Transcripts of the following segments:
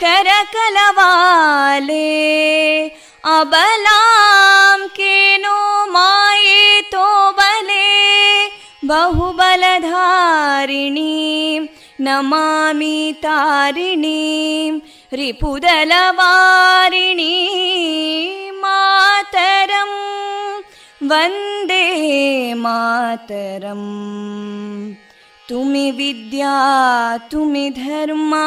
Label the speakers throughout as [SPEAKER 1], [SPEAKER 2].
[SPEAKER 1] कलकल निनाद कराले कोटि कोटि भुजैदृता करकलवाले अबलां केनो मायेतो बले बहुबलधारिणीं नमामि तारिणीं रिपुदलवारिणी मातरं वन्दे मातरम् तुमि विद्या तुमि धर्मा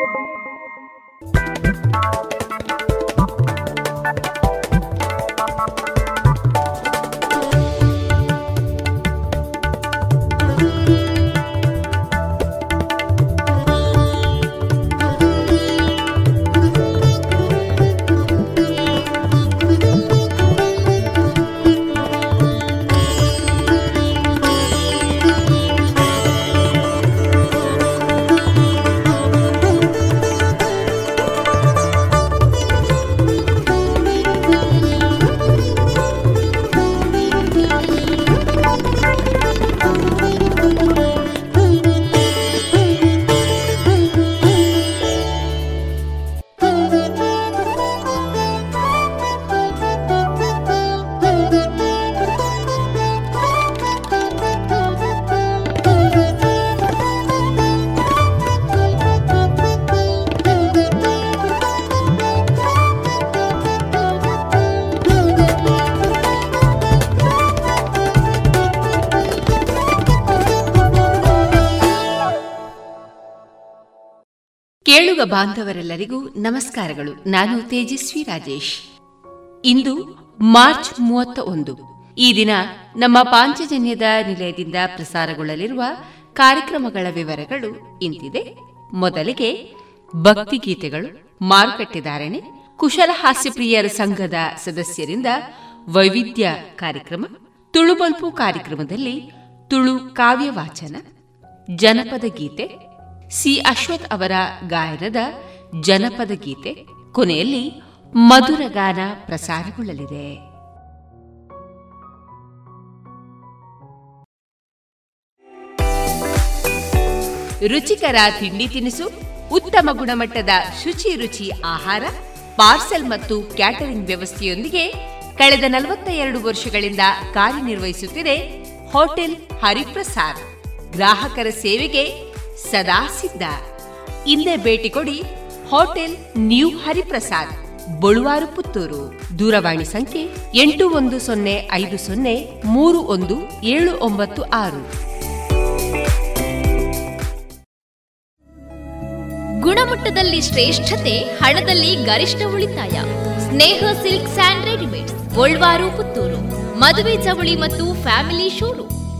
[SPEAKER 2] ಕೇಳುಗ ಬಾಂಧವರೆಲ್ಲರಿಗೂ ನಮಸ್ಕಾರಗಳು. ನಾನು ತೇಜಸ್ವಿ ರಾಜೇಶ್. ಇಂದು ಮಾರ್ಚ್ ಮೂವತ್ತ ಒಂದು. ಈ ದಿನ ನಮ್ಮ ಪಾಂಚಜನ್ಯದ ನಿಲಯದಿಂದ ಪ್ರಸಾರಗೊಳ್ಳಲಿರುವ ಕಾರ್ಯಕ್ರಮಗಳ ವಿವರಗಳು ಇಂತಿದೆ. ಮೊದಲಿಗೆ ಭಕ್ತಿಗೀತೆಗಳು ಮಾರುಕಟ್ಟೆದಾರಣೆ ಕುಶಲ ಹಾಸ್ಯಪ್ರಿಯರ ಸಂಘದ ಸದಸ್ಯರಿಂದ ವೈವಿಧ್ಯ ಕಾರ್ಯಕ್ರಮ ತುಳುಬಲ್ಪು ಕಾರ್ಯಕ್ರಮದಲ್ಲಿ ತುಳು ಕಾವ್ಯ ವಾಚನ ಜನಪದ ಗೀತೆ ಸಿ ಅಶ್ವಥ್ ಅವರ ಗಾಯನದ ಜನಪದ ಗೀತೆ ಕೊನೆಯಲ್ಲಿ ಮಧುರ ಗಾನ ಪ್ರಸಾರಗೊಳ್ಳಲಿದೆ. ರುಚಿಕರ ತಿಂಡಿ ತಿನಿಸು, ಉತ್ತಮ ಗುಣಮಟ್ಟದ ಶುಚಿ ರುಚಿ ಆಹಾರ, ಪಾರ್ಸೆಲ್ ಮತ್ತು ಕ್ಯಾಟರಿಂಗ್ ವ್ಯವಸ್ಥೆಯೊಂದಿಗೆ ಕಳೆದ ನಲವತ್ತ ಎರಡು ವರ್ಷಗಳಿಂದ ಕಾರ್ಯನಿರ್ವಹಿಸುತ್ತಿದೆ ಹೋಟೆಲ್ ಹರಿಪ್ರಸಾದ್. ಗ್ರಾಹಕರ ಸೇವೆಗೆ ಸದಾ ಸಿದ್ಧ ಇಲ್ಲೇ ಭೇಟಿ ಕೊಡಿ ಹೋಟೆಲ್ ನ್ಯೂ ಹರಿಪ್ರಸಾದ್, ಬಳುವಾರು ಪುತ್ತೂರು. ದೂರವಾಣಿ ಸಂಖ್ಯೆ ಎಂಟು ಒಂದು ಸೊನ್ನೆ ಐದು ಸೊನ್ನೆ ಮೂರು ಒಂದು ಏಳು ಒಂಬತ್ತು ಆರು.
[SPEAKER 3] ಗುಣಮಟ್ಟದಲ್ಲಿ ಶ್ರೇಷ್ಠತೆ, ಹಣದಲ್ಲಿ ಗರಿಷ್ಠ ಉಳಿತಾಯ. Sneha silk and readymade Bolwar Puttur. ಮದುವೆ ಚವಳಿ ಮತ್ತು ಫ್ಯಾಮಿಲಿ ಶೋರೂಮ್.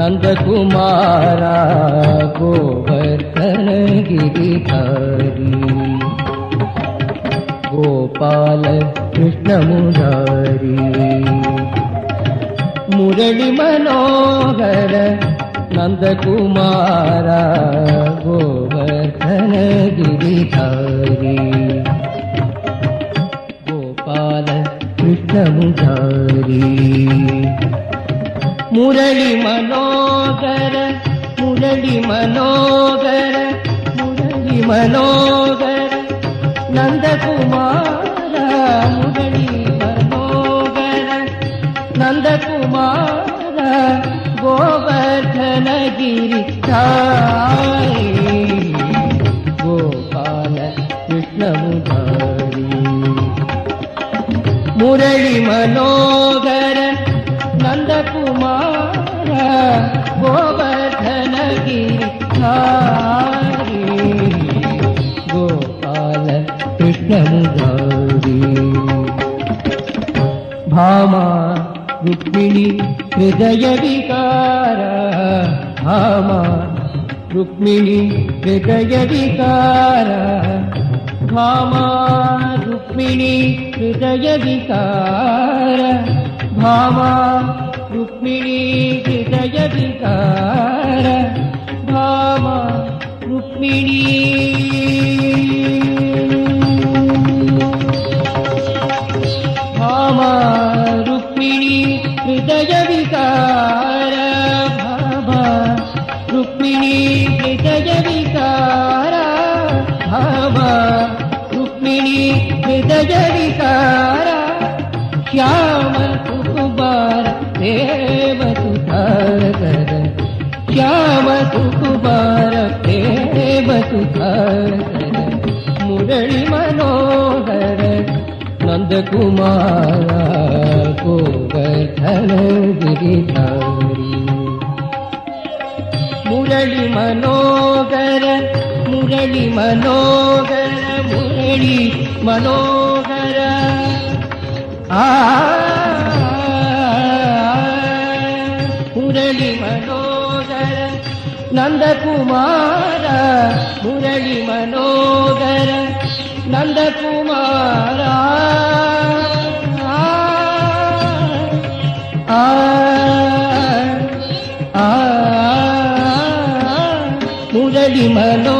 [SPEAKER 4] नंद कुमारा गोवर्धन गिरिधारी गोपाल कृष्ण मुरारी। मुरली मनोहर नंद कुमारा गोवर्धन गिरिधारी गोपाल कृष्ण मुरारी। मुरली मनोगर मरली मनोहर मुरली मनोहर नन्द कुमार मरली मनोगर नन्द कुमार गोवर्धन गिरि गोपाल कृष्ण मुरली मनोहर गोवर्धनगिरि गोपाल कृष्णमुदारी भामा रुक्मिणि हृदयविकार भामा रुक्मिणि हृदयविकार भामा रुक्मिणि हृदयविकार भामा रुक्मिणी अरविन्दार गिरिधारी मुरळि मनोगर मुरळि मनोगर मुरळि मनोगर आ मुरळि मनोगर नन्दकुमार मुरळि मनोगर नन्दकुमार
[SPEAKER 2] ಮನೋ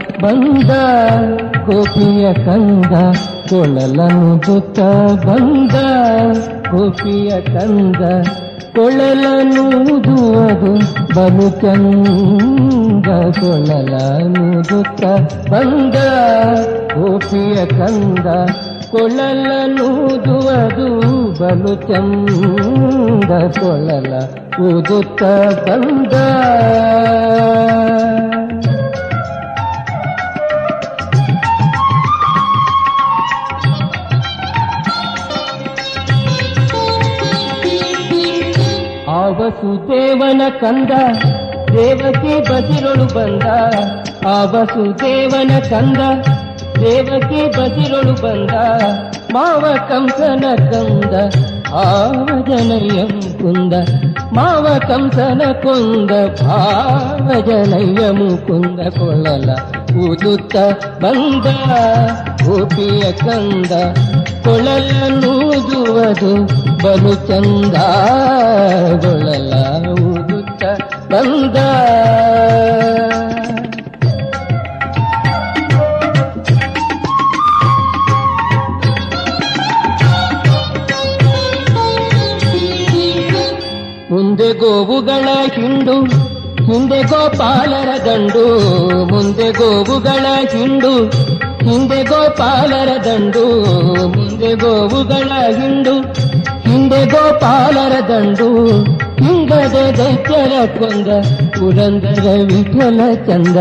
[SPEAKER 4] ಬಂದ ಗೋಪಿಯ ಕಂದ ಕೊಳಲನು ದುತ್ತ ಬಂದ ಗೋಪಿಯ ಕಂದ ಕೊಳಲನುದುವುದು ಬಲು ಚಂದ ಕೊಳಲನುದುತ್ತ ಬಂದ ಗೋಪಿಯ ಕಂದ ಕೊಳಲನುದುವುದು ಬಲು ಚಂದ ಕೊಳಲ ಊದುತ್ತ ಬಂದ ವಸುದೇವನ ಕಂದ ದೇವಕಿ ಬಸಿರೊಳು ಬಂದ ಆ ವಸುದೇವನ ಕಂದ ದೇವಕಿ ಬಸಿರೊಳು ಬಂದ ಮಾವ ಕಂಸನ ಕಂದ ಆವ ಜನಯ್ಯಂ ಕುಂದ ಮಾವ ಕಂಸನ ಕೊಂದ ಭಾವ ಜನಯ್ಯ ಮುಕುಂದ ಕೊಳ್ಳಲ ಊದುತ್ತ ಬಂದ ಗೋಪಿಯ ಕಂದ ಕೊಳಲನ್ನೂದುವುದು ಬಲು ಚಂದ ಗೊಳಲ ಊದುತ್ತ ಬಂದ. ಮುಂದೆ ಗೋವುಗಳ ಹಿಂಡು, ಹಿಂದೆ ಗೋಪಾಲರ ದಂಡು. ಮುಂದೆ ಗೋವುಗಳ ಹಿಂಡು, ಹಿಂದೆ ಗೋಪಾಲರ ದಂಡು. ಮುಂದೆ ಗೋವುಗಳ ಹಿಂಡು ಹಿಂದೆ ಗೋಪಾಲರ ದಂಡು ಹಿಂಗದೆ ದೈತ್ಯರ ಕೊಂದ, ಪುರಂದರ ವಿಠಲ ಚಂದ.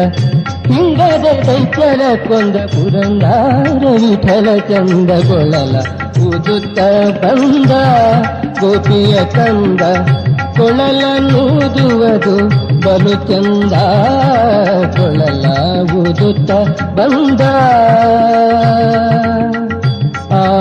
[SPEAKER 4] ಹಿಂಗದೆ ದೈತ್ಯರ ಕೊಂದ, ಪುರಂದರ ವಿಠಲ ಚಂದ. ಕೊಳಲ ಊದುತ್ತ ಬಂದ, ಗೋಪಿಯ ಕಂದ. ಕೊಳಲನ್ನೂದುವುದು ಬಲು ಚಂದ. ಕೊಳಲ ಊದುತ್ತ ಬಂದ. ಆ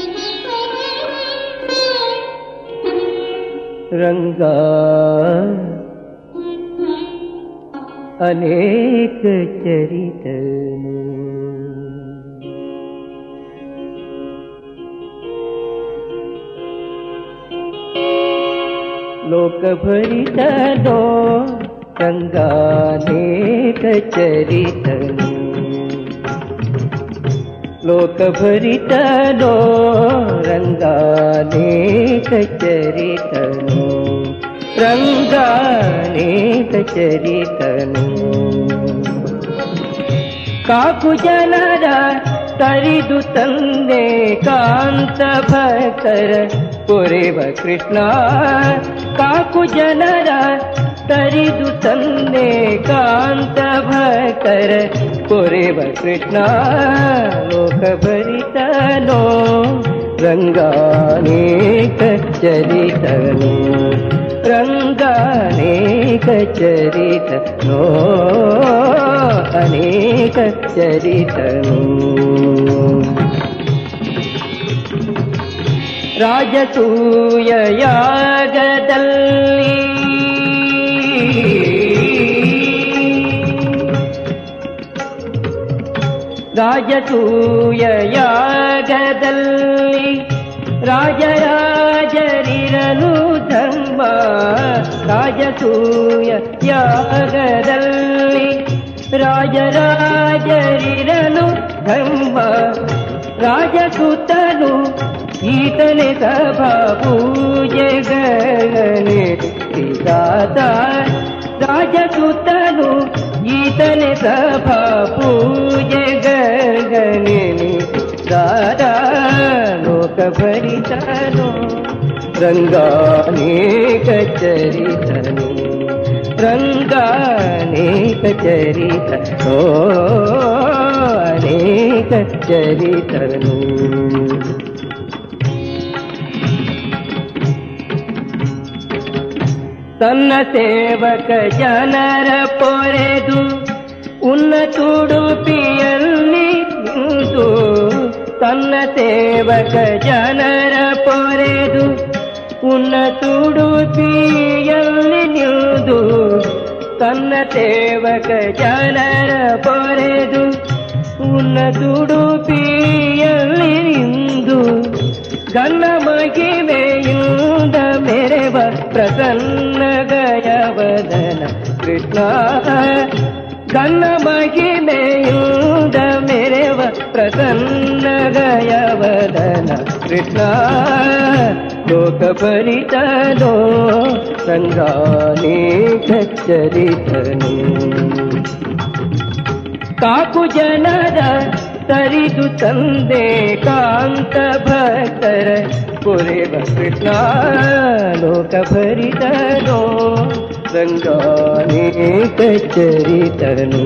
[SPEAKER 4] रङ्गा अनेक चरित लोकभरितो रङ्गा अनेक चरित लोकभरितनो रङ्गा नेत काकुजनर तरिदु चरितन काकु पुरेव तरि दुतन्दे कान्त भोरे कृष्णा। काकु जनरा तरि दूतन्ने ತರಿದು ತಂದೆ ಕಾಂತ ಭಕ್ತರ ಪೊರೆವ ಕೃಷ್ಣ ಲೋಕ ಭರಿತನೋ ರಂಗಾನೇಕ ಚರಿತನು ರಂಗಾನೇಕ ಚರಿತನೋ ಅನೇಕ ಚರಿತನು ರಾಜಸೂಯ ಯಾಗದಲ್ಲಿ ರಾಜಸೂಯ ಯಾಗದಲ್ಲಿ ರಾಜರಾಜರಿರಲು ಧರ್ಮ ರಾಜಸೂಯ ಯಾಗದಲ್ಲಿ ರಾಜರಾಜರಿರಲು ಧರ್ಮ ರಾಜಸುತನು ಈತನೆ ಸಭಾ ಪೂಜೆಗಳನೆ ದಾದ ರಾಜಸುತನು ಈತನೆ ಸಭಾ ಪೂಜೆಗಳನೆ ದಾದ ಲೋಕ ಭರಿತನು ರಂಗಾನೇಕ ಚರಿತನು ರಂಗಾನೇಕ ಚರಿತ ಓ ಅನೇಕ ಚರಿತನು ತನ್ನ ಸೇವಕ ಜನರ ಪೊರೆದು ಉನ್ನ ನಿಂತು ತನ್ನ ಸೇವಕ ಜನರ ಪೊರೆದು ಉನ್ನತುಡುಪಿಯಲ್ಲಿ ನಿಂದು ತನ್ನ ಸೇವಕ ಜನರ ಪೊರೆದು ಉನ್ನತುಡುಪಿಯಲ್ಲಿ ನಿಂದು ಗನ್ನ ಮಹಿಮೆಯಿಂದ ಮೆರೆವ ಪ್ರಸನ್ನ ಗಯವದನ ಕೃಷ್ಣ ಗನ್ನ ಮಹಿಮೆಯಿಂದ ಮೆರೆವ ಪ್ರಸನ್ನ ಗಯವದನ ಕೃಷ್ಣ ಲೋಕ ಪರಿತನೋ ಸಂಗಾನೇಕ ಚರಿತನು ಕಾಕು ಜನರ ತರಿದು ತಂದೆ ಕಾಂತ ಭಕ್ತರ ಪುರೇವ ಕೃಷ್ಣ ಲೋಕ ಭರಿತನೋ ರಂಗಾನೇಕ ಚರಿತನು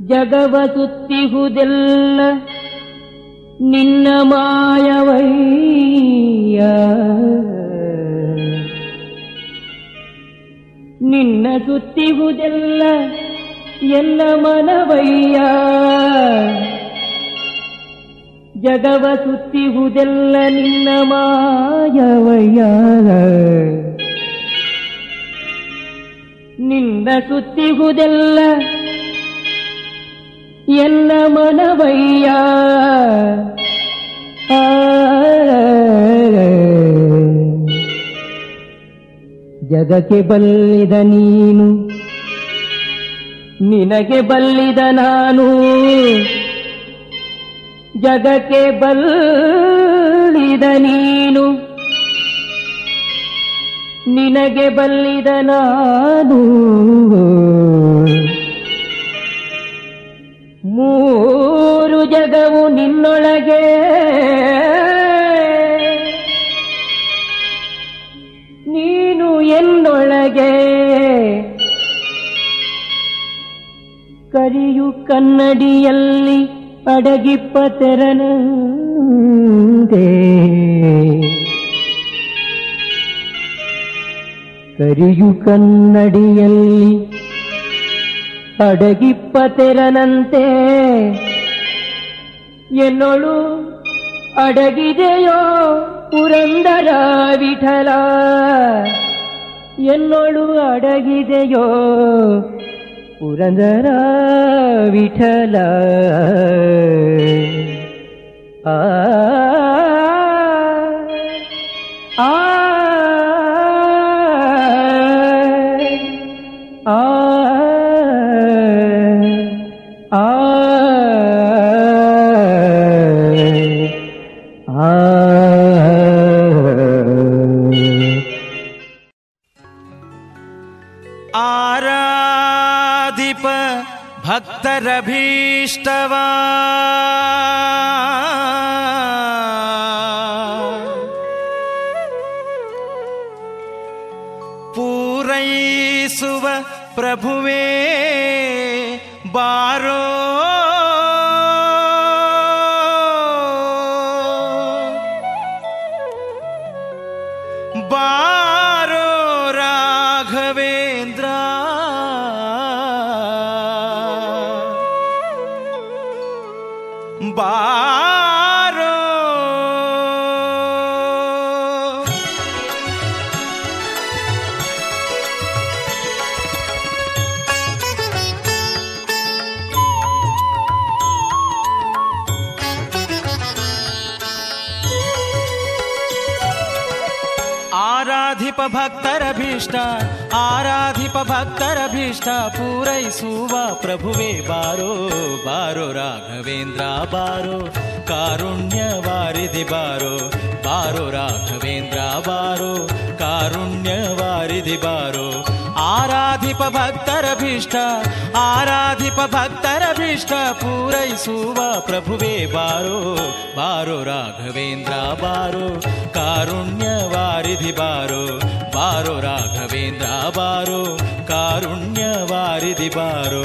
[SPEAKER 4] ಜಗವ ಸುತ್ತಿಹುದೆಲ್ಲ ನಿನ್ನ ಮಾಯವಯ್ಯ. ನಿನ್ನ ಸುತ್ತಿಹುದೆಲ್ಲ ಎಲ್ಲ ಮನವಯ್ಯ. ಜಗವ ಸುತ್ತಿಹುದೆಲ್ಲ ನಿನ್ನ ಮಾಯವಯ್ಯ. ನಿನ್ನ ಸುತ್ತಿಗುದೆಲ್ಲ ಎಲ್ಲ ಮನವಯ್ಯ. ಜಗಕ್ಕೆ ಬಲ್ಲಿದ ನೀನು ನಿನಗೆ ಬಲ್ಲಿದ ನಾನು. ಜಗಕ್ಕೆ ಬಲ್ಲಿದ ನೀನು. ನಿನಗೆ ಬಲ್ಲಿದ ನಾನು. ಮೂರು ಜಗವು ನಿನ್ನೊಳಗೆ. ನೀನು ಎನ್ನೊಳಗೆ. ಕರಿಯು ಕನ್ನಡಿಯಲ್ಲಿ ಅಡಗಿಪ್ಪ ತೆರನಂದೆ ಕರಿಯು ಕನ್ನಡಿಯಲ್ಲಿ ಅಡಗಿಪ್ಪ ತೆರನಂತೆ. ಎನ್ನೊಳು ಅಡಗಿದೆಯೋ ಪುರಂದರ ವಿಠಲ. ಎನ್ನೊಳು ಅಡಗಿದೆಯೋ ಪುರಂದರ ವಿಠಲ. ಆ ಆ.
[SPEAKER 5] शरभीष्टवा। ಭಕ್ತರ ಭೀಷ್ಟ ಆರಾಧಿಪ ಭಕ್ತರ ಭೀಷ್ಟ ಪೂರೈಸುವ ಪ್ರಭುವೇ ಬಾರೋ ಬಾರೋ ರಾಘವೇಂದ್ರ ಬಾರೋ ಕಾರುಣ್ಯ ವಾರಿಧಿ ಬಾರೋ ಬಾರೋ ರಾಘವೇಂದ್ರ ಬಾರೋ ಕಾರುಣ್ಯ ವಾರಿಧಿ ಬಾರೋ ಆರಾಧಿಪ ಭಕ್ತರ ಭೀಷ್ಟ ಆರಾಧಿಪ ಭಕ್ತರ ಭೀಷ್ಟ ಪೂರೈಸುವ ಪ್ರಭುವೇ ಬಾರೋ ಬಾರೋ ರಾಘವೇಂದ್ರ ಬಾರೋ ಕಾರುಣ್ಯ ವಾರಿಧಿ ಬಾರೋ ಬಾರೋ ರಾಘವೇಂದ್ರ ಬಾರೋ ಕಾರುಣ್ಯ ವಾರಿಧಿ ಬಾರೋ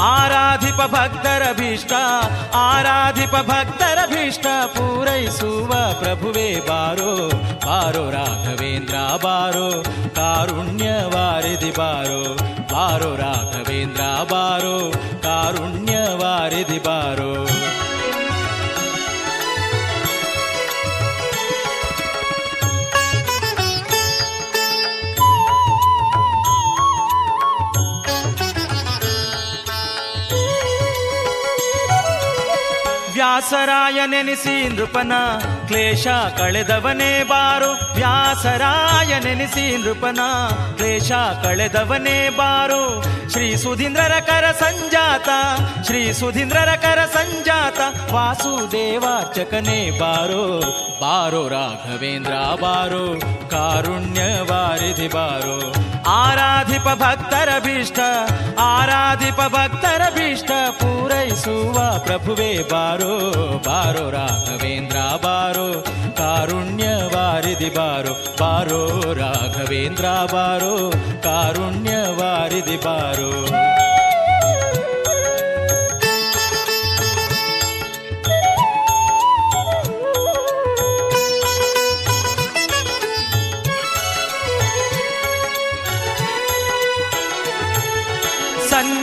[SPEAKER 5] ಆರಾಧಿಪ ಭಕ್ತರ ಭೀಷ್ಟ ಆರಾಧಿಪ ಭಕ್ತರ ಭೀಷ್ಟ ಪೂರೈಸುವ ಪ್ರಭುವೇ ಬಾರೋ ಬಾರೋ ರಾಘವೇಂದ್ರ ಬಾರೋ ಕಾರುಣ್ಯ ವಾರಿಧಿ ಬಾರೋ ಬಾರೋ ರಾಘವೇಂದ್ರ ಬಾರೋ ಕಾರುಣ್ಯ ವಾರಿಧಿ ಬಾರೋ ವ್ಯಾಸರಾಯ ನೆನೆಸಿ ನೃಪನ ಕ್ಲೇಶ ಕಳೆದವನೇ ಬಾರು. ವ್ಯಾಸರಾಯ ನೆನೆಸಿ ನೃಪನ ಕ್ಲೇಶ ಕಳೆದವನೇ ಬಾರು. ಶ್ರೀ ಸುಧೀಂದ್ರರ ಕರ ಸಂಜಾತ, ಶ್ರೀ ಸುಧೀಂದ್ರರ ಕರ ಸಂಜಾತ ವಾಸುದೇವಾರ್ಚಕನೇ ಬಾರೋ. ಬಾರೋ ರಾಘವೇಂದ್ರ ಬಾರೋ ಕಾರುಣ್ಯ ವಾರಿಧಿ ಬಾರೋ. ಆರಾಧಿಪ ಭಕ್ತರ ಭೀಷ್ಟ ಆರಾಧಿಪ ಭಕ್ತರ ಭೀಷ್ಟ ಪೂರೈಸುವ ಪ್ರಭುವೇ ಬಾರೋ ಬಾರೋ ರಾಘವೇಂದ್ರ ಬಾರೋ ಕಾರುಣ್ಯ ವಾರಿಧಿ ಬಾರೋ ಬಾರೋ ರಾಘವೇಂದ್ರ ಬಾರೋ ಕಾರುಣ್ಯ ವಾರಿಧಿ ಬಾರೋ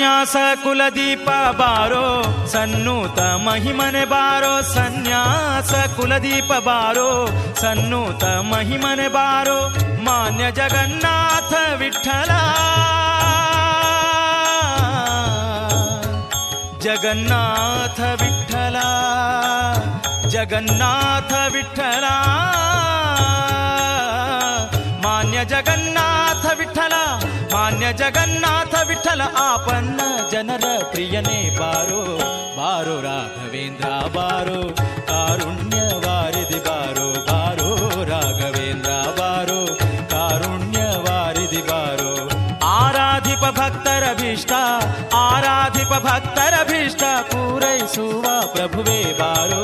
[SPEAKER 5] ಸನ್ಯಾಸ ಕುಲದೀಪ ಬಾರೋ ಸನ್ನೂತ ಮಹಿಮನೆ ಬಾರೋ ಸನ್ಯಾಸ ಕುಲದೀಪ ಬಾರೋ ಸನ್ನೂತ ಮಹಿಮನೆ ಬಾರೋ ಮಾನ್ಯ ಜಗನ್ನಾಥ ವಿಠಲ ಜಗನ್ನಾಥ ವಿಠಲ ಜಗನ್ನಾಥ ವಿಠಲ ಮಾನ್ಯ ಜಗನ್ನಾಥ ವಿಠಲ ಮಾನ್ಯ जगन्नाथ विठल आपन्न जनन प्रियने ಬಾರೋ बारो राघवेन्द्रा बारो कारुण्य वारि ಬಾರೋ बारो राघवेन्द्रा बारो कारुण्य वारि दिबारो आराधिप भक्तरभीष्टा ಆರಾಧಿಪ भक्तभीष्टा पूर सुवा प्रभुवे बारो।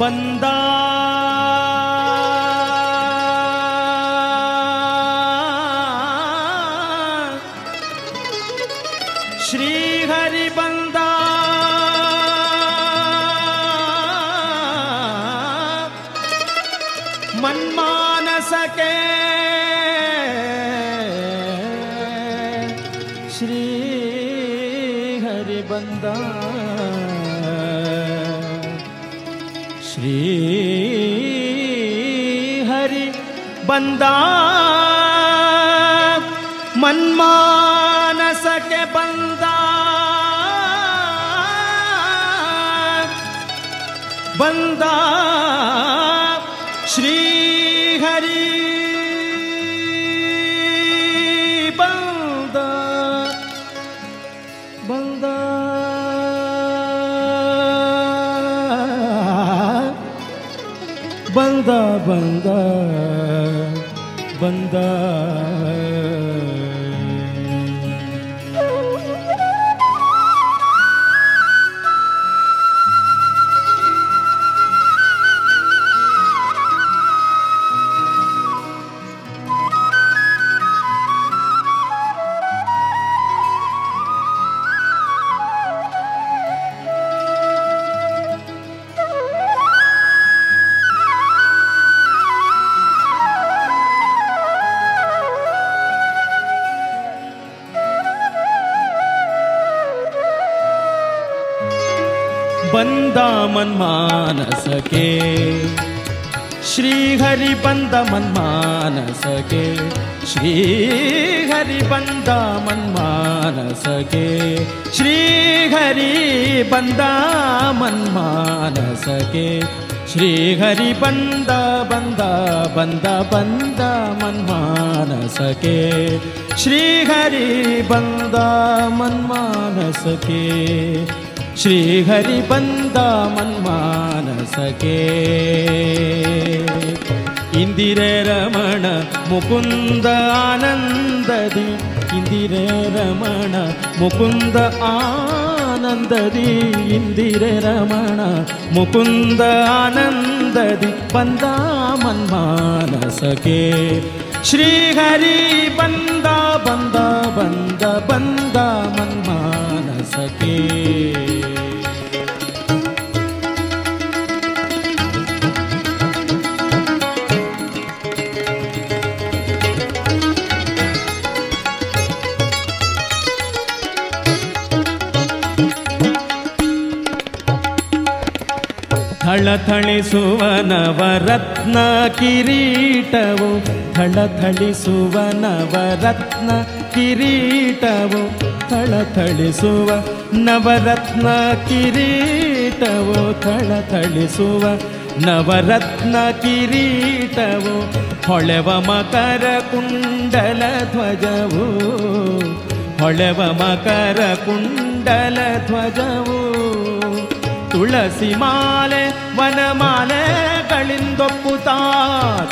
[SPEAKER 5] बन्दा। श्री हरि ब मन्मानसके बन्दा। ಬಂದ ಬಂದ मन्मानसके। श्रीघरि मन्मानसके मनमानसके मन्मानसके बन्द मनमानसके श्रीघरि बन्द बन्द मनमानसके श्रीघरि बन्द मन्मानसके श्रीघरि बन्द मन मानसके இந்திரமண முகுந்த ஆனந்ததி. இந்திரமண முகுந்த ஆனந்ததி. இந்திரமண முகுந்த ஆனந்ததி. பந்தாமன் மானசகே ஸ்ரீஹரி பந்தா பந்தா பந்த பந்தா மன் மானசகே ಥಳಥಳಿಸುವ ನವರತ್ನ ಕಿರೀಟವು ಥಳಥಳಿಸುವ ನವರತ್ನ ಕಿರೀಟವು ಥಳಥಳಿಸುವ ನವರತ್ನ ಕಿರೀಟವು ಥಳಥಳಿಸುವ ನವರತ್ನ ಕಿರೀಟವು, ಹೊಳೆವ ಮಕರ ಕುಂಡಲ ಧ್ವಜವು, ಹೊಳೆವ ಮಕರ ಕುಂಡಲ ಧ್ವಜವು. ತುಳಸಿ ಮಾಲೆ ವನಮಾಲೆಗಳಿಂದೊಪ್ಪುತ್ತಾ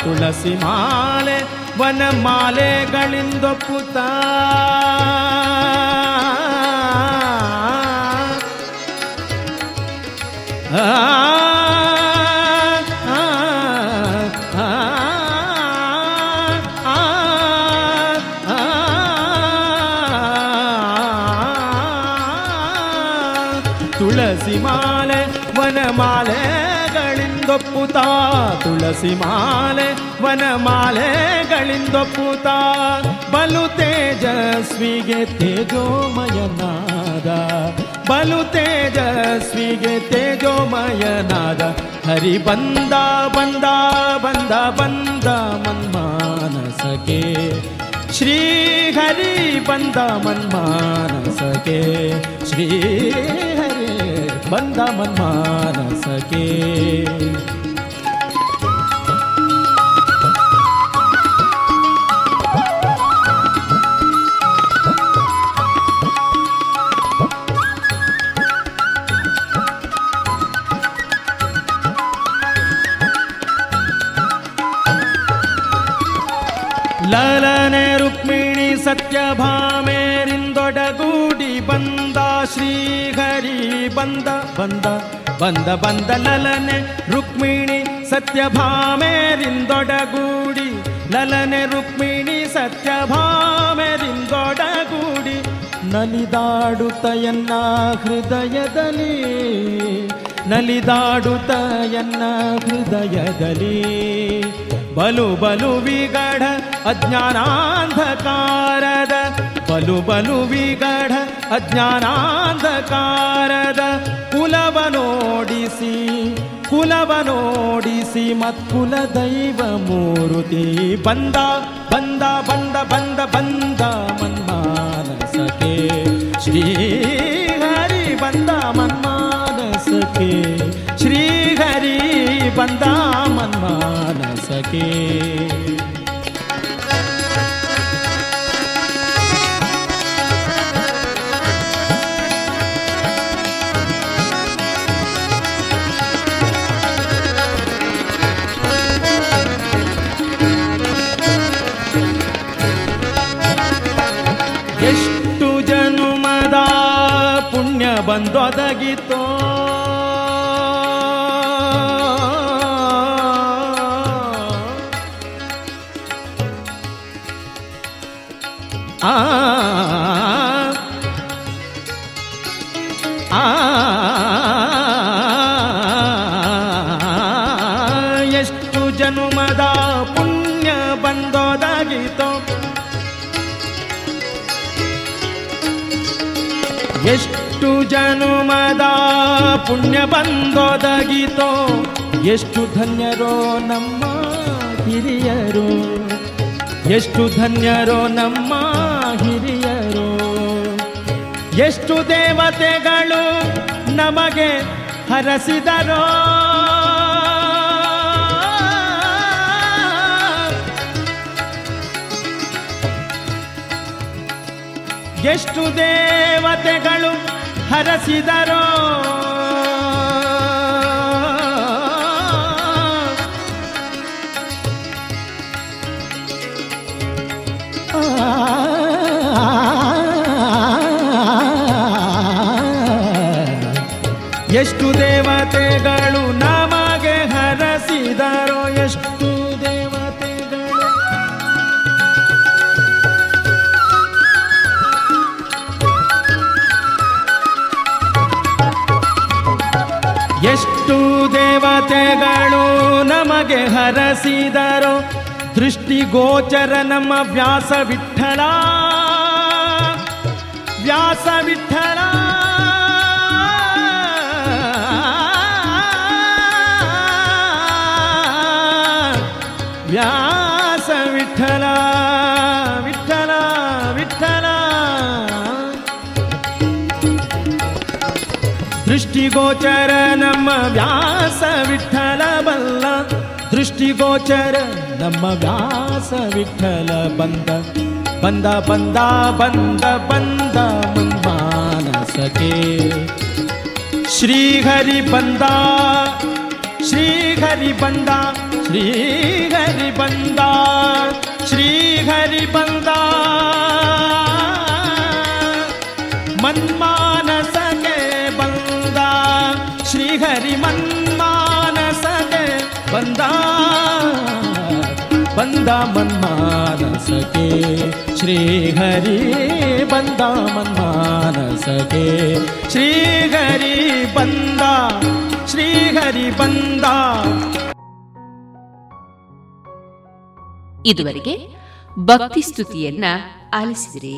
[SPEAKER 5] ತುಳಸಿ ಮಾಲೆ ವನಮಾಲೆಗಳಿಂದೊಪ್ಪುತ್ತಾ ಆ. ವನಮಾಲೆಗಳಿಂದೊಪ್ಪುತ್ತಾ ತುಳಸಿ ಮಾಲೆ ವನಮಾಲೆಗಳಿಂದೊಪ್ಪುತ್ತಾ ಬಲು ತೇಜಸ್ವಿಗೆ ತೇಜೋಮಯನಾದ, ಬಲು ತೇಜಸ್ವಿಗೆ ತೇಜೋಮಯನಾದ, ಹರಿ ಬಂದ ಬಂದ ಬಂದ ಬಂದ ಮನ್ಮಾನಸಕೆ ಶ್ರೀ ಹರಿ ಬಂದ ಮನ್ಮಾನಸಕೆ ಶ್ರೀ ಹರಿ ಬಂದ ಮನ್ಮಾನಸಕೆ ಲಲನೆ ರುಕ್ಮಿಣಿ ಸತ್ಯಭಾಮೇರಿಂದೊಡಗೂಡಿ ಬಂದ ಶ್ರೀಹರಿ ಬಂದ ಬಂದ ಬಂದ ಬಂದ ಲಲನೆ ರುಕ್ಮಿಣಿ ಸತ್ಯಭಾಮೇರಿಂದೊಡಗೂಡಿ ಲಲನೆ ರುಕ್ಮಿಣಿ ಸತ್ಯಭಾಮೇರಿಂದೊಡಗೂಡಿ ನಲಿದಾಡುತ್ತಯನ್ನ ಹೃದಯದಲ್ಲಿ ನಲಿದಾಡುತ್ತಯನ್ನ ಹೃದಯದಲ್ಲಿ. ಬಲು ಬಲು ವಿಗಢ ಅಜ್ಞಾನಾಂಧಕಾರದ, ಬಲು ಬಲು ವಿಗಢ ಅಜ್ಞಾನಾಂಧಕಾರದ ಕುಲವನೋಡಿಸಿ ಕುಲವನೋಡಿಸಿ ಮತ್ಕುಲ ದೈವ ಮೂರುತಿ ಬಂದ ಬಂದ ಬಂದ ಬಂದ ಬಂದ ಮನ್ಮಾನಸಕೆ ಶ್ರೀ ಹರಿ ಬಂದ ಮನ್ಮಾನಸಕೆ ಶ್ರೀ ಹರಿ ಬಂದ ಮನ್ಮಾನಸಕೆ ಬಂದೊದಗಿತೋ ಆ ಜನುಮದ ಪುಣ್ಯ ಬಂದೋದಗಿತೋ. ಎಷ್ಟು ಧನ್ಯರೋ ನಮ್ಮ ಹಿರಿಯರು. ಎಷ್ಟು ಧನ್ಯರೋ ನಮ್ಮ ಹಿರಿಯರು. ಎಷ್ಟು ದೇವತೆಗಳು ನಮಗೆ ಹರಸಿದರೋ. ಎಷ್ಟು ದೇವತೆಗಳು ಹರಸಿದರೋ? ಎಷ್ಟು ದೇವತೆಗಳು ಹರಸಿದರೋ ದೃಷ್ಟಿಗೋಚರ ನಮ್ಮ ವ್ಯಾಸ ವಿಠಲ ವ್ಯಾಸ ವಿಠಲ ವ್ಯಾಸ ವಿಠಲ ವಿಠಲ ವಿಠಲ ದೃಷ್ಟಿಗೋಚರ ನಮ್ಮ ವ್ಯಾಸ ದೃಷ್ಟಿಗೋಚರ ನಮ್ಮ ವ್ಯಾಸ ವಿಠಲ ಬಂದ ಬಂದ ಬಂದ ಬಂದ ಬಂದ ಮನ್ಮಾನಸಕೆ ಶ್ರೀಹರಿ ಬಂದ ಶ್ರೀಹರಿ ಬಂದ ಶ್ರೀಹರಿ ಬಂದ ಶ್ರೀಹರಿ ಬಂದ. ಮನ್ಮಾನಸಗೆ ಬಂದ ಮನ್ಮಾನಸಕೆ ಶ್ರೀ ಹರಿ ಬಂದ ಮನ್ಮಾನಸಕೆ ಶ್ರೀ ಹರಿ ಬಂದ ಶ್ರೀ ಹರಿ ಬಂದ.
[SPEAKER 2] ಇದುವರೆಗೆ ಭಕ್ತಿ ಸ್ತುತಿಯನ್ನ ಆಲಿಸಿದಿರಿ.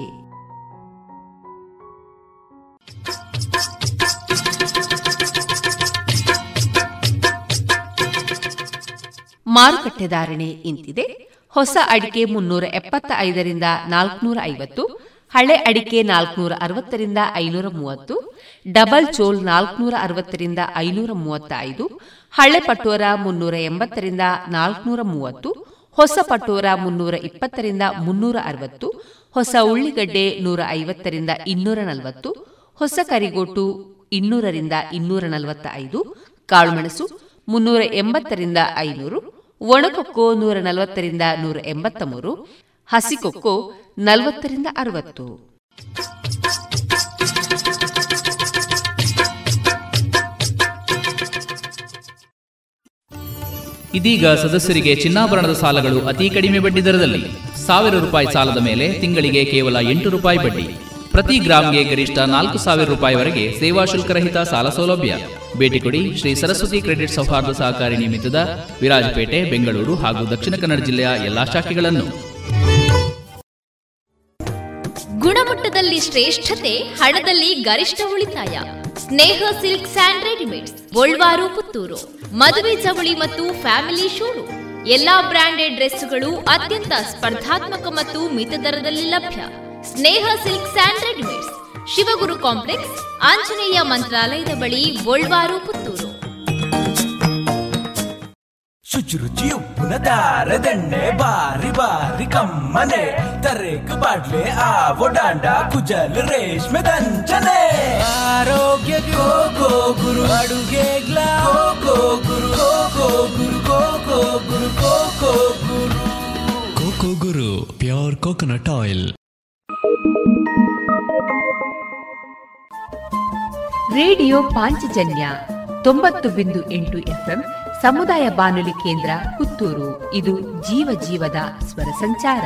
[SPEAKER 2] ಮಾರುಕಟ್ಟೆ ಧಾರಣೆ ಇಂತಿದೆ. ಹೊಸ ಅಡಿಕೆ ಮುನ್ನೂರ ಎಪ್ಪತ್ತ ಐದರಿಂದ ನಾಲ್ಕುನೂರ ಐವತ್ತು ಹಳೆ ಅಡಿಕೆ ನಾಲ್ಕನೂರ ಅರವತ್ತರಿಂದ ಐನೂರ ಮೂವತ್ತು ಡಬಲ್ ಚೋಲ್ ನಾಲ್ಕನೂರ ಅರವತ್ತರಿಂದ ಐನೂರ ಮೂವತ್ತ ಐದು ಹಳೆ ಪಟೋರ ಮುನ್ನೂರ ಎಂಬತ್ತರಿಂದ ನಾಲ್ಕನೂರ ಮೂವತ್ತು ಹೊಸ ಪಟೋರ ಮುನ್ನೂರ ಇಪ್ಪತ್ತರಿಂದ ಮುನ್ನೂರ ಅರವತ್ತು ಹೊಸ ಉಳ್ಳಿಗಡ್ಡೆ ನೂರ ಐವತ್ತರಿಂದ ಇನ್ನೂರ ನಲವತ್ತು ಹೊಸ ಕರಿಗೋಟು ಇನ್ನೂರರಿಂದ ಇನ್ನೂರ ನಲವತ್ತ ಐದು ಕಾಳುಮೆಣಸು ಮುನ್ನೂರ ಎಂಬತ್ತರಿಂದ ಐನೂರು ಒಣಕೊಕ್ಕೋ ನೂರ ನಲವತ್ತರಿಂದ ನೂರ ಎಂಬತ್ತ ಮೂರು ಹಸಿಕೊಕ್ಕೋ ನಲವತ್ತರಿಂದ ಅರವತ್ತು.
[SPEAKER 6] ಇದೀಗ ಸದಸ್ಯರಿಗೆ ಚಿನ್ನಾಭರಣದ ಸಾಲಗಳು ಅತಿ ಕಡಿಮೆ ಬಡ್ಡಿ ದರದಲ್ಲಿ. ಸಾವಿರ ರೂಪಾಯಿ ಸಾಲದ ಮೇಲೆ ತಿಂಗಳಿಗೆ ಕೇವಲ ಎಂಟು ರೂಪಾಯಿ ಬಡ್ಡಿ. ಪ್ರತಿ ಗ್ರಾಮ್ಗೆ ಗರಿಷ್ಠ ನಾಲ್ಕು ಸಾವಿರ ರೂಪಾಯಿವರೆಗೆ ಸೇವಾ ಶುಲ್ಕರಹಿತ ಸಾಲ ಸೌಲಭ್ಯ. ಭೇಟಿ ಕೊಡಿ ಶ್ರೀ ಸರಸ್ವತಿ ಕ್ರೆಡಿಟ್ ಸೌಹಾರ್ದ ಸಹಕಾರಿ ನಿಮಿತ್ತದ ವಿರಾಜಪೇಟೆ, ಬೆಂಗಳೂರು ಹಾಗೂ ದಕ್ಷಿಣ ಕನ್ನಡ ಜಿಲ್ಲೆಯ ಎಲ್ಲಾ ಶಾಖೆಗಳನ್ನು.
[SPEAKER 3] ಗುಣಮಟ್ಟದಲ್ಲಿ ಶ್ರೇಷ್ಠತೆ, ಹಣದಲ್ಲಿ ಗರಿಷ್ಠ ಉಳಿತಾಯ. ಸ್ನೇಹ ಸಿಲ್ಕ್ ಸ್ಯಾಂಡ್ ರೆಡಿಮೇಡ್ಸ್, ಗೋಲ್ವಾರು, ಪುತ್ತೂರು. ಮದುವೆ ಚವಳಿ ಮತ್ತು ಫ್ಯಾಮಿಲಿ ಶೂರು ಎಲ್ಲಾ ಬ್ರಾಂಡೆಡ್ ಡ್ರೆಸ್ಗಳು ಅತ್ಯಂತ ಸ್ಪರ್ಧಾತ್ಮಕ ಮತ್ತು ಮಿತ ದರದಲ್ಲಿ ಲಭ್ಯ. Sneha silk and readymades. Shivaguru complex Anjaneya ಮಂತ್ರಾಲಯದ ಬಳಿ ಗೋಳ್ವಾರು ಪುತ್ತೂರು.
[SPEAKER 7] ಶುಚಿರುಚಿ ಉಪ್ಪಿನ ದಾರದೆಣ್ಣೆ ಬಾರಿ ಬಾರಿ ಕಮ್ಮನೆ. ತರೇಕು ಬಾಡ್ಲೆ ಆವೋ ಡಾಂಡ ಕುಜಲ್ ರೇಷ್ಮೆ ದಂಚನೆ. ಆರೋಗ್ಯ ಗೋ ಗೋ ಗುರು. ಅಡುಗೆ go go Guru. Go go Guru. Go go Guru. Go go Guru.
[SPEAKER 8] Coco Guru pure coconut oil.
[SPEAKER 2] Radio Panchajanya ತೊಂಬತ್ತು ಬಿಂದು ಎಂಟು ಎಫ್ಎಂ ಸಮುದಾಯ ಬಾನುಲಿ ಕೇಂದ್ರ ಪುತ್ತೂರು. ಇದು ಜೀವ ಜೀವದ ಸ್ವರ ಸಂಚಾರ.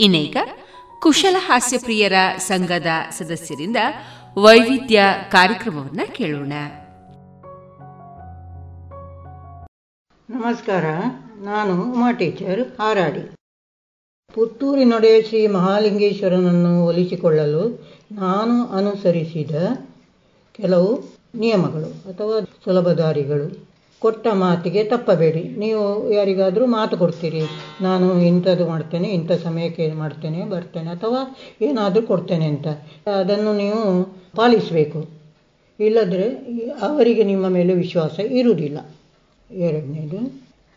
[SPEAKER 2] ಇನ್ನೀಗ ಕುಶಲ ಹಾಸ್ಯಪ್ರಿಯರ ಸಂಘದ ಸದಸ್ಯರಿಂದ ವೈವಿಧ್ಯ ಕಾರ್ಯಕ್ರಮವನ್ನು ಕೇಳೋಣ.
[SPEAKER 9] ನಮಸ್ಕಾರ. ನಾನು ಉಮಾ ಟೀಚರ್, ಹಾರಾಡಿ. ಪುತ್ತೂರಿನೊಡೆ ಶ್ರೀ ಮಹಾಲಿಂಗೇಶ್ವರನನ್ನು ಒಲಿಸಿಕೊಳ್ಳಲು ನಾನು ಅನುಸರಿಸಿದ ಕೆಲವು ನಿಯಮಗಳು ಅಥವಾ ಸುಲಭ ದಾರಿಗಳು. ಕೊಟ್ಟ ಮಾತಿಗೆ ತಪ್ಪಬೇಡಿ. ನೀವು ಯಾರಿಗಾದರೂ ಮಾತು ಕೊಡ್ತೀರಿ. ನಾನು ಇಂಥದ್ದು ಮಾಡ್ತೇನೆ, ಇಂಥ ಸಮಯಕ್ಕೆ ಮಾಡ್ತೇನೆ, ಬರ್ತೇನೆ ಅಥವಾ ಏನಾದರೂ ಕೊಡ್ತೇನೆ ಅಂತ. ಅದನ್ನು ನೀವು ಪಾಲಿಸಬೇಕು. ಇಲ್ಲದ್ರೆ ಅವರಿಗೆ ನಿಮ್ಮ ಮೇಲೆ ವಿಶ್ವಾಸ ಇರುವುದಿಲ್ಲ. ಎರಡನೇದು,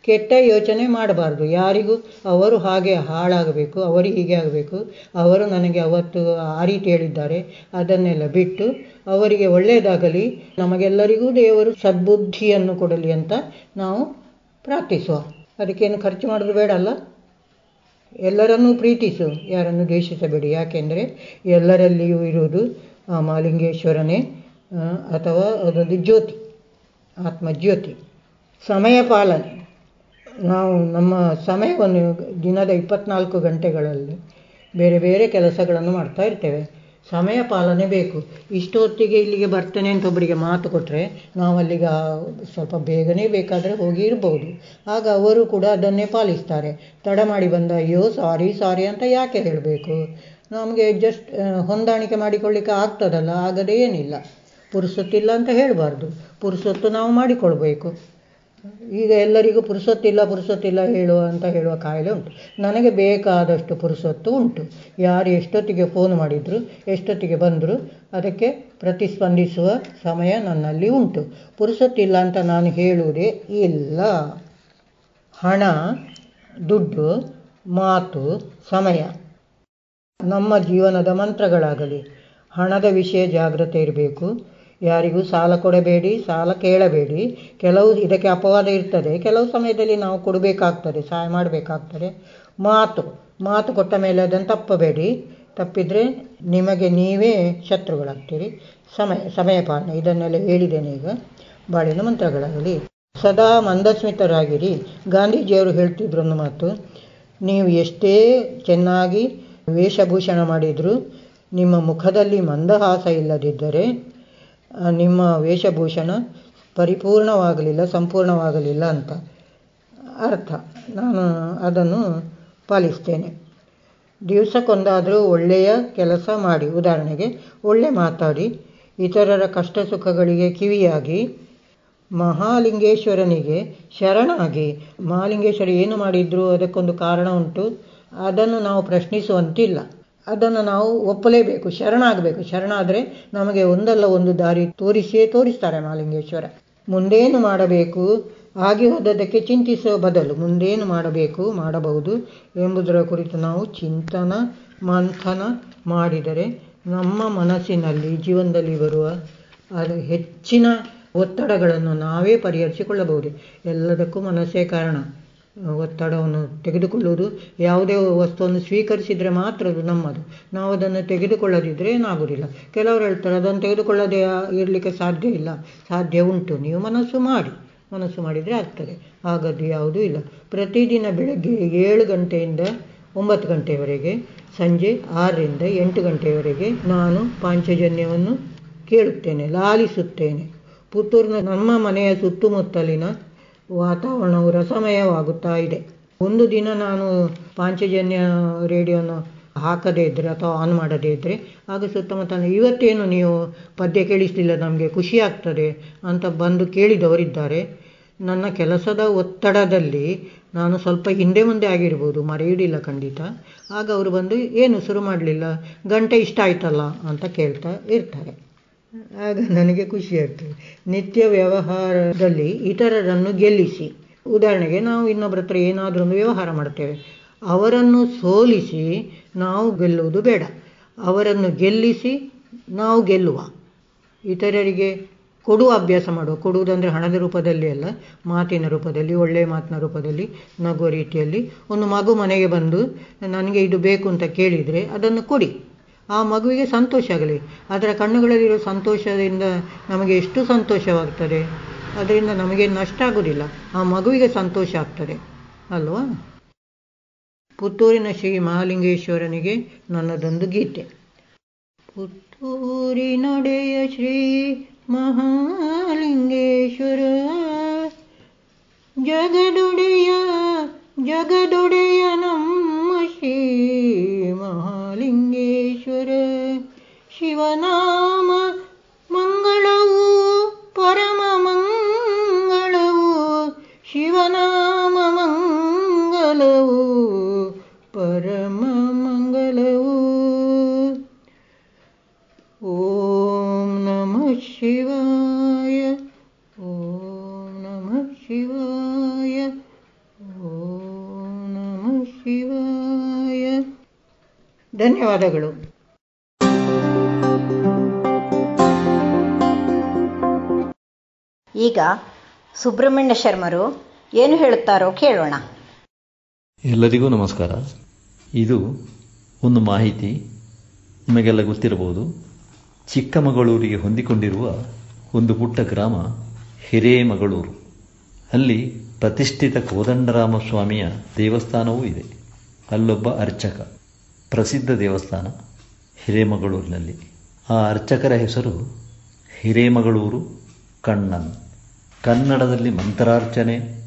[SPEAKER 9] ಕೆಟ್ಟ ಯೋಚನೆ ಮಾಡಬಾರ್ದು. ಯಾರಿಗೂ ಅವರು ಹಾಗೆ ಹಾಳಾಗಬೇಕು, ಅವರು ಹೀಗೆ ಆಗಬೇಕು. ಅವರು ನನಗೆ ಅವತ್ತು ಆ ರೀತಿ ಹೇಳಿದ್ದಾರೆ. ಅದನ್ನೆಲ್ಲ ಬಿಟ್ಟು ಅವರಿಗೆ ಒಳ್ಳೆಯದಾಗಲಿ ನಮಗೆಲ್ಲರಿಗೂ ದೇವರು ಸದ್ಬುದ್ಧಿಯನ್ನು ಕೊಡಲಿ ಅಂತ ನಾವು ಪ್ರಾರ್ಥಿಸುವ. ಅದಕ್ಕೇನು ಖರ್ಚು ಮಾಡೋದು ಬೇಡ ಅಲ್ಲ? ಎಲ್ಲರನ್ನೂ ಪ್ರೀತಿಸು. ಯಾರನ್ನು ದ್ವೇಷಿಸಬೇಡಿ. ಯಾಕೆಂದರೆ ಎಲ್ಲರಲ್ಲಿಯೂ ಇರುವುದು ಮಾಲಿಂಗೇಶ್ವರನೇ ಅಥವಾ ಅದೊಂದು ಜ್ಯೋತಿ, ಆತ್ಮಜ್ಯೋತಿ. ಸಮಯ ಪಾಲನೆ ನಾವು ನಮ್ಮ ಸಮಯವನ್ನು ದಿನದ ಇಪ್ಪತ್ನಾಲ್ಕು ಗಂಟೆಗಳಲ್ಲಿ ಬೇರೆ ಬೇರೆ ಕೆಲಸಗಳನ್ನು ಮಾಡ್ತಾ ಇರ್ತೇವೆ. ಸಮಯ ಪಾಲನೆ ಬೇಕು. ಇಷ್ಟು ಹೊತ್ತಿಗೆ ಇಲ್ಲಿಗೆ ಬರ್ತೇನೆ ಅಂತ ಒಬ್ಬರಿಗೆ ಮಾತು ಕೊಟ್ಟರೆ ನಾವು ಅಲ್ಲಿಗೆ ಸ್ವಲ್ಪ ಬೇಗನೆ ಬೇಕಾದರೆ ಹೋಗಿ ಇರ್ಬೋದು. ಆಗ ಅವರು ಕೂಡ ಅದನ್ನೇ ಪಾಲಿಸ್ತಾರೆ. ತಡ ಮಾಡಿ ಬಂದ, ಅಯ್ಯೋ, ಸಾರಿ ಸಾರಿ ಅಂತ ಯಾಕೆ ಹೇಳಬೇಕು? ನಮಗೆ ಜಸ್ಟ್ ಹೊಂದಾಣಿಕೆ ಮಾಡಿಕೊಳ್ಳಿಕ್ಕೆ ಆಗ್ತದಲ್ಲ, ಆಗದೇ ಏನಿಲ್ಲ. ಪುರುಸೊತ್ತಿಲ್ಲ ಅಂತ ಹೇಳಬಾರ್ದು. ಪುರುಸೊತ್ತು ನಾವು ಮಾಡಿಕೊಳ್ಬೇಕು. ಈಗ ಎಲ್ಲರಿಗೂ ಪುರುಸೊತ್ತಿಲ್ಲ ಪುರುಸೊತ್ತಿಲ್ಲ ಹೇಳುವ ಅಂತ ಹೇಳುವ ಕಾಯಿಲೆ ಉಂಟು. ನನಗೆ ಬೇಕಾದಷ್ಟು ಪುರುಸೊತ್ತು ಉಂಟು. ಯಾರು ಎಷ್ಟೊತ್ತಿಗೆ ಫೋನ್ ಮಾಡಿದರು, ಎಷ್ಟೊತ್ತಿಗೆ ಬಂದರು, ಅದಕ್ಕೆ ಪ್ರತಿಸ್ಪಂದಿಸುವ ಸಮಯ ನನ್ನಲ್ಲಿ ಉಂಟು. ಪುರುಸೊತ್ತಿಲ್ಲ ಅಂತ ನಾನು ಹೇಳುವುದೇ ಇಲ್ಲ. ಹಣ, ದುಡ್ಡು, ಮಾತು, ಸಮಯ. ನಮ್ಮ ಜೀವನದ ಮಂತ್ರಗಳಾಗಲಿ, ಹಣದ ವಿಷಯ ಜಾಗ್ರತೆ ಇರಬೇಕು. ಯಾರಿಗೂ ಸಾಲ ಕೊಡಬೇಡಿ, ಸಾಲ ಕೇಳಬೇಡಿ. ಕೆಲವು ಇದಕ್ಕೆ ಅಪವಾದ ಇರ್ತದೆ. ಕೆಲವು ಸಮಯದಲ್ಲಿ ನಾವು ಕೊಡಬೇಕಾಗ್ತದೆ, ಸಹಾಯ ಮಾಡಬೇಕಾಗ್ತದೆ. ಮಾತು ಮಾತು ಕೊಟ್ಟ ಮೇಲೆ ಅದನ್ನು ತಪ್ಪಬೇಡಿ. ತಪ್ಪಿದರೆ ನಿಮಗೆ ನೀವೇ ಶತ್ರುಗಳಾಗ್ತೀರಿ. ಸಮಯ ಸಮಯ ಪಾಲನೆ ಇದನ್ನೆಲ್ಲ ಹೇಳಿದ್ದೇನೆ ಈಗ. ಬಾಳಿನ ಮಂತ್ರಗಳಾಗಲಿ. ಸದಾ ಮಂದಸ್ಮಿತರಾಗಿರಿ. ಗಾಂಧೀಜಿಯವರು ಹೇಳ್ತಿದ್ರು ಒಂದು ಮಾತು, ನೀವು ಎಷ್ಟೇ ಚೆನ್ನಾಗಿ ವೇಷಭೂಷಣ ಮಾಡಿದರೂ ನಿಮ್ಮ ಮುಖದಲ್ಲಿ ಮಂದಹಾಸ ಇಲ್ಲದಿದ್ದರೆ ನಿಮ್ಮ ವೇಷಭೂಷಣ ಪರಿಪೂರ್ಣವಾಗಲಿಲ್ಲ, ಸಂಪೂರ್ಣವಾಗಲಿಲ್ಲ ಅಂತ ಅರ್ಥ. ನಾನು ಅದನ್ನು ಪಾಲಿಸ್ತೇನೆ. ದಿವಸಕ್ಕೊಂದಾದರೂ ಒಳ್ಳೆಯ ಕೆಲಸ ಮಾಡಿ, ಉದಾಹರಣೆಗೆ ಒಳ್ಳೆ ಮಾತಾಡಿ, ಇತರರ ಕಷ್ಟ ಸುಖಗಳಿಗೆ ಕಿವಿಯಾಗಿ ಮಹಾಲಿಂಗೇಶ್ವರನಿಗೆ ಶರಣಾಗಿ, ಮಹಾಲಿಂಗೇಶ್ವರ ಏನು ಮಾಡಿದ್ರು, ಅದಕ್ಕೊಂದು ಕಾರಣ ಉಂಟು, ಅದನ್ನು ನಾವು ಪ್ರಶ್ನಿಸುವಂತಿಲ್ಲ. ಅದನ್ನು ನಾವು ಒಪ್ಪಲೇಬೇಕು, ಶರಣಾಗಬೇಕು. ಶರಣಾದರೆ ನಮಗೆ ಒಂದಲ್ಲ ಒಂದು ದಾರಿ ತೋರಿಸಿಯೇ ತೋರಿಸ್ತಾರೆ ಮಹಾಲಿಂಗೇಶ್ವರ ಮುಂದೇನು ಮಾಡಬೇಕು? ಆಗಿ ಹೋದದ್ದಕ್ಕೆ ಚಿಂತಿಸುವ ಬದಲು ಮುಂದೇನು ಮಾಡಬೇಕು, ಮಾಡಬಹುದು ಎಂಬುದರ ಕುರಿತು ನಾವು ಚಿಂತನ, ಮಂಥನ ಮಾಡಿದರೆ ನಮ್ಮ ಮನಸ್ಸಿನಲ್ಲಿ, ಜೀವನದಲ್ಲಿ ಬರುವ ಅದು ಹೆಚ್ಚಿನ ಒತ್ತಡಗಳನ್ನು ನಾವೇ ಪರಿಹರಿಸಿಕೊಳ್ಳಬಹುದು. ಎಲ್ಲದಕ್ಕೂ ಮನಸ್ಸೇ ಕಾರಣ. ಒತ್ತಡವನ್ನು ತೆಗೆದುಕೊಳ್ಳುವುದು ಯಾವುದೇ ವಸ್ತುವನ್ನು ಸ್ವೀಕರಿಸಿದರೆ ಮಾತ್ರ ಅದು ನಮ್ಮದು. ನಾವು ಅದನ್ನು ತೆಗೆದುಕೊಳ್ಳದಿದ್ದರೆ ಏನಾಗುವುದಿಲ್ಲ. ಕೆಲವರು ಹೇಳ್ತಾರೆ, ಅದನ್ನು ತೆಗೆದುಕೊಳ್ಳದೆ ಇರಲಿಕ್ಕೆ ಸಾಧ್ಯ ಇಲ್ಲ. ಸಾಧ್ಯ ಉಂಟು. ನೀವು ಮನಸ್ಸು ಮಾಡಿ. ಮನಸ್ಸು ಮಾಡಿದರೆ ಆಗ್ತದೆ. ಹಾಗದು ಯಾವುದೂ ಇಲ್ಲ. ಪ್ರತಿದಿನ ಬೆಳಗ್ಗೆ ಏಳು ಗಂಟೆಯಿಂದ ಒಂಬತ್ತು ಗಂಟೆಯವರೆಗೆ ಸಂಜೆ ಆರರಿಂದ ಎಂಟು ಗಂಟೆಯವರೆಗೆ ನಾನು ಪಾಂಚಜನ್ಯವನ್ನು ಕೇಳುತ್ತೇನೆ, ಲಾಲಿಸುತ್ತೇನೆ. ಪುತ್ತೂರಿನ ನಮ್ಮ ಮನೆಯ ಸುತ್ತಮುತ್ತಲಿನ ವಾತಾವರಣವು ರಸಮಯವಾಗುತ್ತಾ ಇದೆ. ಒಂದು ದಿನ ನಾನು ಪಾಂಚಜನ್ಯ ರೇಡಿಯೋನ ಹಾಕದೇ ಇದ್ದರೆ ಅಥವಾ ಆನ್ ಮಾಡದೇ ಇದ್ದರೆ ಆಗ ಸುತ್ತಮುತ್ತ ಇವತ್ತೇನು ನೀವು ಪದ್ಯ ಕೇಳಿಸಲಿಲ್ಲ, ನಮಗೆ ಖುಷಿ ಆಗ್ತದೆ ಅಂತ ಬಂದು ಕೇಳಿದವರಿದ್ದಾರೆ. ನನ್ನ ಕೆಲಸದ ಒತ್ತಡದಲ್ಲಿ ನಾನು ಸ್ವಲ್ಪ ಹಿಂದೆ ಮುಂದೆ ಆಗಿರ್ಬೋದು ಮರೆಯುವುದಿಲ್ಲ ಖಂಡಿತ. ಆಗ ಅವರು ಬಂದು, ಏನು ಶುರು ಮಾಡಲಿಲ್ಲ, ಗಂಟೆ ಇಷ್ಟ ಆಯ್ತಲ್ಲ ಅಂತ ಕೇಳ್ತಾ ಇರ್ತಾರೆ. ಆಗ ನನಗೆ ಖುಷಿ ಆಗ್ತದೆ ನಿತ್ಯ ವ್ಯವಹಾರದಲ್ಲಿ ಇತರರನ್ನು ಗೆಲ್ಲಿಸಿ. ಉದಾಹರಣೆಗೆ ನಾವು ಇನ್ನೊಬ್ಬರ ಹತ್ರ ಏನಾದರೂ ಒಂದು ವ್ಯವಹಾರ ಮಾಡ್ತೇವೆ ಅವರನ್ನು ಸೋಲಿಸಿ ನಾವು ಗೆಲ್ಲುವುದು ಬೇಡ. ಅವರನ್ನು ಗೆಲ್ಲಿಸಿ ನಾವು ಗೆಲ್ಲುವ. ಇತರರಿಗೆ ಕೊಡುವ ಅಭ್ಯಾಸ ಮಾಡುವ. ಕೊಡುವುದಂದರೆ ಹಣದ ರೂಪದಲ್ಲಿ ಅಲ್ಲ, ಮಾತಿನ ರೂಪದಲ್ಲಿ, ಒಳ್ಳೆಯ ಮಾತಿನ ರೂಪದಲ್ಲಿ, ನಗುವ ರೀತಿಯಲ್ಲಿ. ಒಂದು ಮಗು ಮನೆಗೆ ಬಂದು, ನನಗೆ ಇದು ಬೇಕು ಅಂತ ಕೇಳಿದರೆ ಅದನ್ನು ಕೊಡಿ. ಆ ಮಗುವಿಗೆ ಸಂತೋಷ ಆಗಲಿ. ಅದರ ಕಣ್ಣುಗಳಲ್ಲಿರೋ ಸಂತೋಷದಿಂದ ನಮಗೆ ಎಷ್ಟು ಸಂತೋಷವಾಗ್ತದೆ? ಅದರಿಂದ ನಮಗೆ ನಷ್ಟ ಆಗೋದಿಲ್ಲ ಆ ಮಗುವಿಗೆ ಸಂತೋಷ ಆಗ್ತದೆ. ಅಲ್ವಾ? ಪುತ್ತೂರಿನ ಶ್ರೀ ಮಹಾಲಿಂಗೇಶ್ವರನಿಗೆ ನನ್ನದೊಂದು ಗೀತೆ. ಪುತ್ತೂರಿನೊಡೆಯ ಶ್ರೀ ಮಹಾಲಿಂಗೇಶ್ವರ, ಜಗದೊಡೆಯ ಜಗದೊಡೆಯ ನಮ್ಮ ಶ್ರೀ ಮಹಾಲಿಂಗೇಶ್ವರ ಶಿವನಾಮ ಮಂಗಳವು ಪರಮ ಮಂಗಳವು ಶಿವನಾಮ ಮಂಗಲವು ಪರಮ ಮಂಗಲವು ಓಂ ನಮಃ ಶಿವಾಯ ಓಂ ನಮಃ ಶಿವಾಯ ಓಂ ನಮಃ ಶಿವಾಯ ಧನ್ಯವಾದಗಳು
[SPEAKER 10] ಈಗ ಸುಬ್ರಹ್ಮಣ್ಯ ಶರ್ಮರು ಏನು ಹೇಳುತ್ತಾರೋ ಕೇಳೋಣ.
[SPEAKER 11] ಎಲ್ಲರಿಗೂ ನಮಸ್ಕಾರ. ಇದು ಒಂದು ಮಾಹಿತಿ ನಿಮಗೆಲ್ಲ ಗೊತ್ತಿರಬಹುದು. ಚಿಕ್ಕಮಗಳೂರಿಗೆ ಹೊಂದಿಕೊಂಡಿರುವ ಒಂದು ಪುಟ್ಟ ಗ್ರಾಮ ಹಿರೇಮಗಳೂರು. ಅಲ್ಲಿ ಪ್ರತಿಷ್ಠಿತ ಕೋದಂಡರಾಮ ಸ್ವಾಮಿಯ ದೇವಸ್ಥಾನವೂ ಇದೆ. ಅಲ್ಲೊಬ್ಬ ಅರ್ಚಕ, ಪ್ರಸಿದ್ಧ ದೇವಸ್ಥಾನ ಹಿರೇಮಗಳೂರಿನಲ್ಲಿ. ಆ ಅರ್ಚಕರ ಹೆಸರು ಹಿರೇಮಗಳೂರು ಕಣ್ಣನ್. ಕನ್ನಡದಲ್ಲಿ ಮಂತ್ರಾರ್ಚನೆ,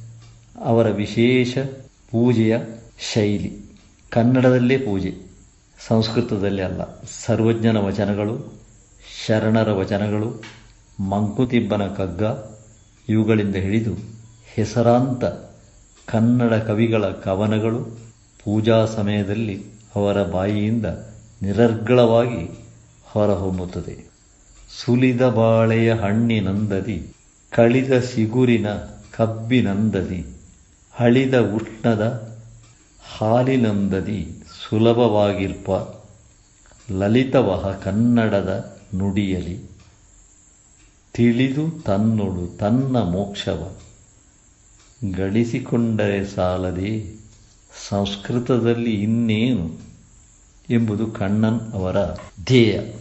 [SPEAKER 11] ಅವರ ವಿಶೇಷ ಪೂಜೆಯ ಶೈಲಿ. ಕನ್ನಡದಲ್ಲೇ ಪೂಜೆ, ಸಂಸ್ಕೃತದಲ್ಲಿ ಅಲ್ಲ. ಸರ್ವಜ್ಞನ ವಚನಗಳು, ಶರಣರ ವಚನಗಳು, ಮಂಕುತಿಬ್ಬನ ಕಗ್ಗ, ಇವುಗಳಿಂದ ಹಿಡಿದು ಹೆಸರಾಂತ ಕನ್ನಡ ಕವಿಗಳ ಕವನಗಳು ಪೂಜಾ ಸಮಯದಲ್ಲಿ ಅವರ ಬಾಯಿಯಿಂದ ನಿರರ್ಗಳವಾಗಿ ಹೊರಹೊಮ್ಮುತ್ತದೆ. ಸುಲಿದ ಬಾಳೆಯ ಹಣ್ಣಿನಂದದಿ ಕಳಿದ ಸಿಗುರಿನ ಕಬ್ಬಿನಂದದಿ ಹಳಿದ ಉಷ್ಣದ ಹಾಲಿನಂದದಿ ಸುಲಭವಾಗಿರ್ಪ, ಲಲಿತವಹ ಕನ್ನಡದ ನುಡಿಯಲಿ. ತಿಳಿದು ತನ್ನೊಳು ತನ್ನ ಮೋಕ್ಷವ, ಗಳಿಸಿಕೊಂಡರೆ ಸಾಲದೆ ಸಂಸ್ಕೃತದಲ್ಲಿ ಇನ್ನೇನು ಎಂಬುದು ಕಣ್ಣನ್ ಅವರ ಧ್ಯೇಯ.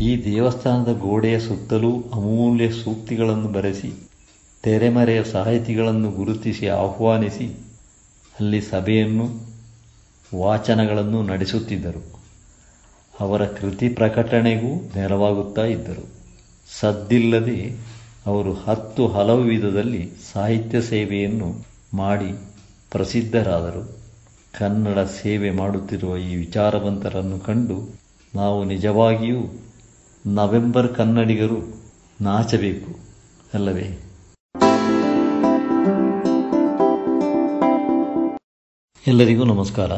[SPEAKER 11] ಈ ದೇವಸ್ಥಾನದ ಗೋಡೆಯ ಸುತ್ತಲೂ ಅಮೂಲ್ಯ ಸೂಕ್ತಿಗಳನ್ನು ಬರೆಸಿ, ತೆರೆಮರೆಯ ಸಾಹಿತಿಗಳನ್ನು ಗುರುತಿಸಿ ಆಹ್ವಾನಿಸಿ, ಅಲ್ಲಿ ಸಭೆಯನ್ನು, ವಾಚನಗಳನ್ನು ನಡೆಸುತ್ತಿದ್ದರು. ಅವರ ಕೃತಿ ಪ್ರಕಟಣೆಗೂ ನೆರವಾಗುತ್ತಾ ಇದ್ದರು. ಸದ್ದಿಲ್ಲದೆ ಅವರು ಹತ್ತು ಹಲವು ವಿಧದಲ್ಲಿ ಸಾಹಿತ್ಯ ಸೇವೆಯನ್ನು ಮಾಡಿ ಪ್ರಸಿದ್ಧರಾದರು. ಕನ್ನಡ ಸೇವೆ ಮಾಡುತ್ತಿರುವ ಈ ವಿಚಾರವಂತರನ್ನು ಕಂಡು ನಾವು ನಿಜವಾಗಿಯೂ ನವೆಂಬರ್ ಕನ್ನಡಿಗರು ನಾಚಬೇಕು, ಅಲ್ಲವೇ? ಎಲ್ಲರಿಗೂ ನಮಸ್ಕಾರ.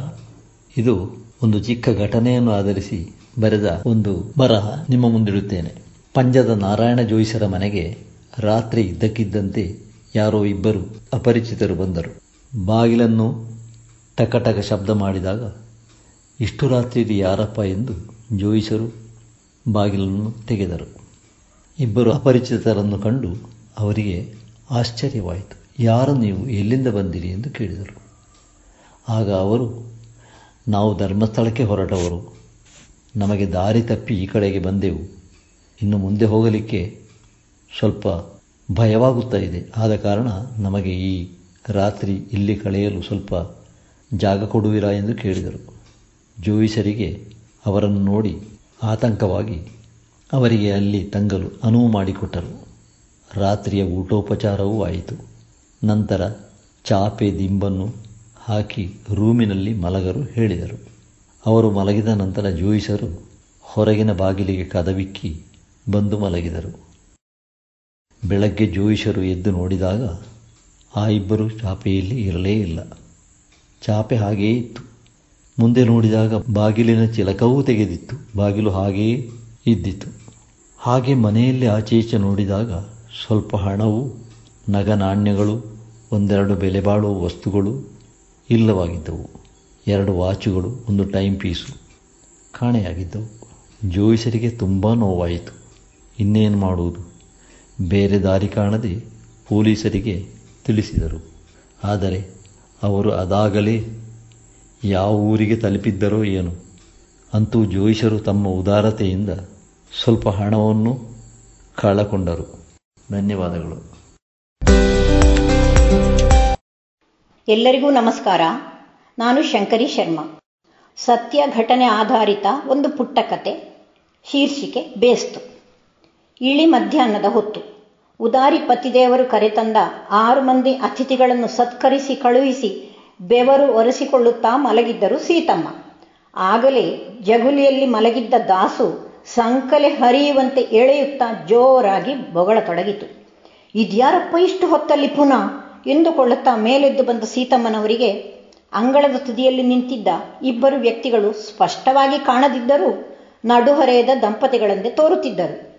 [SPEAKER 11] ಇದು ಒಂದು ಚಿಕ್ಕ ಘಟನೆಯನ್ನು ಆಧರಿಸಿ ಬರೆದ ಒಂದು ಬರಹ ನಿಮ್ಮ ಮುಂದಿಡುತ್ತೇನೆ. ಪಂಜದ ನಾರಾಯಣ ಜೋಯಿಸರ ಮನೆಗೆ ರಾತ್ರಿ ಇದ್ದಕ್ಕಿದ್ದಂತೆ ಯಾರೋ ಇಬ್ಬರು ಅಪರಿಚಿತರು ಬಂದರು. ಬಾಗಿಲನ್ನು ಟಕಟಕ ಶಬ್ದ ಮಾಡಿದಾಗ, ಇಷ್ಟು ರಾತ್ರಿ ಯಾರಪ್ಪ? ಎಂದು ಜೋಯಿಸರು ಬಾಗಿಲನ್ನು ತೆಗೆದರು. ಇಬ್ಬರು ಅಪರಿಚಿತರನ್ನು ಕಂಡು ಅವರಿಗೆ ಆಶ್ಚರ್ಯವಾಯಿತು. ಯಾರು ನೀವು? ಎಲ್ಲಿಂದ ಬಂದಿರಿ ಎಂದು ಕೇಳಿದರು. ಆಗ ಅವರು, ನಾವು ಧರ್ಮಸ್ಥಳಕ್ಕೆ ಹೊರಟವರು. ನಮಗೆ ದಾರಿ ತಪ್ಪಿ ಈ ಕಡೆಗೆ ಬಂದೆವು. ಇನ್ನು ಮುಂದೆ ಹೋಗಲಿಕ್ಕೆ ಸ್ವಲ್ಪ ಭಯವಾಗುತ್ತಾ ಇದೆ. ಆದ ಕಾರಣ ನಮಗೆ ಈ ರಾತ್ರಿ ಇಲ್ಲಿ ಕಳೆಯಲು ಸ್ವಲ್ಪ ಜಾಗ ಕೊಡುವಿರಾ ಎಂದು ಕೇಳಿದರು. ಜೋಯಿಸರಿಗೆ ಅವರನ್ನು ನೋಡಿ ಆತಂಕವಾಗಿ ಅವರಿಗೆ ಅಲ್ಲಿ ತಂಗಲು ಅನುವು ಮಾಡಿಕೊಟ್ಟರು. ರಾತ್ರಿಯ ಊಟೋಪಚಾರವೂ ಆಯಿತು. ನಂತರ ಚಾಪೆ ದಿಂಬನ್ನು ಹಾಕಿ ರೂಮಿನಲ್ಲಿ ಮಲಗರು ಹೇಳಿದರು. ಅವರು ಮಲಗಿದ ನಂತರ ಜೋಯಿಸರು ಹೊರಗಿನ ಬಾಗಿಲಿಗೆ ಕದವಿಕ್ಕಿ ಬಂದು ಮಲಗಿದರು. ಬೆಳಗ್ಗೆ ಜೋಯಿಸರು ಎದ್ದು ನೋಡಿದಾಗ ಆ ಇಬ್ಬರು ಚಾಪೆಯಲ್ಲಿ ಇರಲೇ ಇಲ್ಲ. ಚಾಪೆ ಹಾಗೆಯೇ ಇತ್ತು. ಮುಂದೆ ನೋಡಿದಾಗ ಬಾಗಿಲಿನ ಚಿಲಕವೂ ತೆಗೆದಿತ್ತು. ಬಾಗಿಲು ಹಾಗೆಯೇ ಇದ್ದಿತು ಹಾಗೆ ಮನೆಯಲ್ಲಿ ಆಚೆ ಈಚೆ ನೋಡಿದಾಗ ಸ್ವಲ್ಪ ಹಣವು ನಗ ನಾಣ್ಯಗಳು ಒಂದೆರಡು ಬೆಲೆ ಬಾಳುವ ವಸ್ತುಗಳು ಇಲ್ಲವಾಗಿದ್ದವು. ಎರಡು ವಾಚುಗಳು, ಒಂದು ಟೈಮ್ ಪೀಸು ಕಾಣೆಯಾಗಿದ್ದವು. ಜೋಯಿಸರಿಗೆ ತುಂಬ ನೋವಾಯಿತು. ಇನ್ನೇನು ಮಾಡುವುದು? ಬೇರೆ ದಾರಿ ಕಾಣದೆ ಪೊಲೀಸರಿಗೆ ತಿಳಿಸಿದರು. ಆದರೆ ಅವರು ಅದಾಗಲೇ ಯಾವ ಊರಿಗೆ ತಲುಪಿದ್ದರೋ ಏನು? ಅಂತೂ ಜೋಯಿಸರು ತಮ್ಮ ಉದಾರತೆಯಿಂದ ಸ್ವಲ್ಪ ಹಣವನ್ನು ಕಳಕೊಂಡರು ಧನ್ಯವಾದಗಳು.
[SPEAKER 10] ಎಲ್ಲರಿಗೂ ನಮಸ್ಕಾರ. ನಾನು ಶಂಕರಿ ಶರ್ಮಾ. ಸತ್ಯ ಘಟನೆ ಆಧಾರಿತ ಒಂದು ಪುಟ್ಟ ಕತೆ. ಶೀರ್ಷಿಕೆ, ಬೇಸ್ತು. ಇಳಿ ಮಧ್ಯಾಹ್ನದ ಹೊತ್ತು. ಉದಾರಿ ಪತಿದೇವರು ಕರೆತಂದ ಆರು ಮಂದಿ ಅತಿಥಿಗಳನ್ನು ಸತ್ಕರಿಸಿ ಕಳುಹಿಸಿ ಬೆವರು ಒರೆಸಿಕೊಳ್ಳುತ್ತಾ ಮಲಗಿದ್ದರು ಸೀತಮ್ಮ. ಆಗಲೇ ಜಗುಲಿಯಲ್ಲಿ ಮಲಗಿದ್ದ ದಾಸು ಸಂಕಲೆ ಹರಿಯುವಂತೆ ಎಳೆಯುತ್ತಾ ಜೋರಾಗಿ ಬೊಗಳತೊಡಗಿತು. ಇದ್ಯಾರಪ್ಪ ಇಷ್ಟು ಹೊತ್ತಲ್ಲಿ ಪುನಃ? ಎಂದುಕೊಳ್ಳುತ್ತಾ ಮೇಲೆದ್ದು ಬಂದ ಸೀತಮ್ಮನವರಿಗೆ ಅಂಗಳದ ತುದಿಯಲ್ಲಿ ನಿಂತಿದ್ದ ಇಬ್ಬರು ವ್ಯಕ್ತಿಗಳು ಸ್ಪಷ್ಟವಾಗಿ ಕಾಣದಿದ್ದರೂ ನಡುಹರೆಯದ ದಂಪತಿಗಳಂತೆ ತೋರುತ್ತಿದ್ದರು.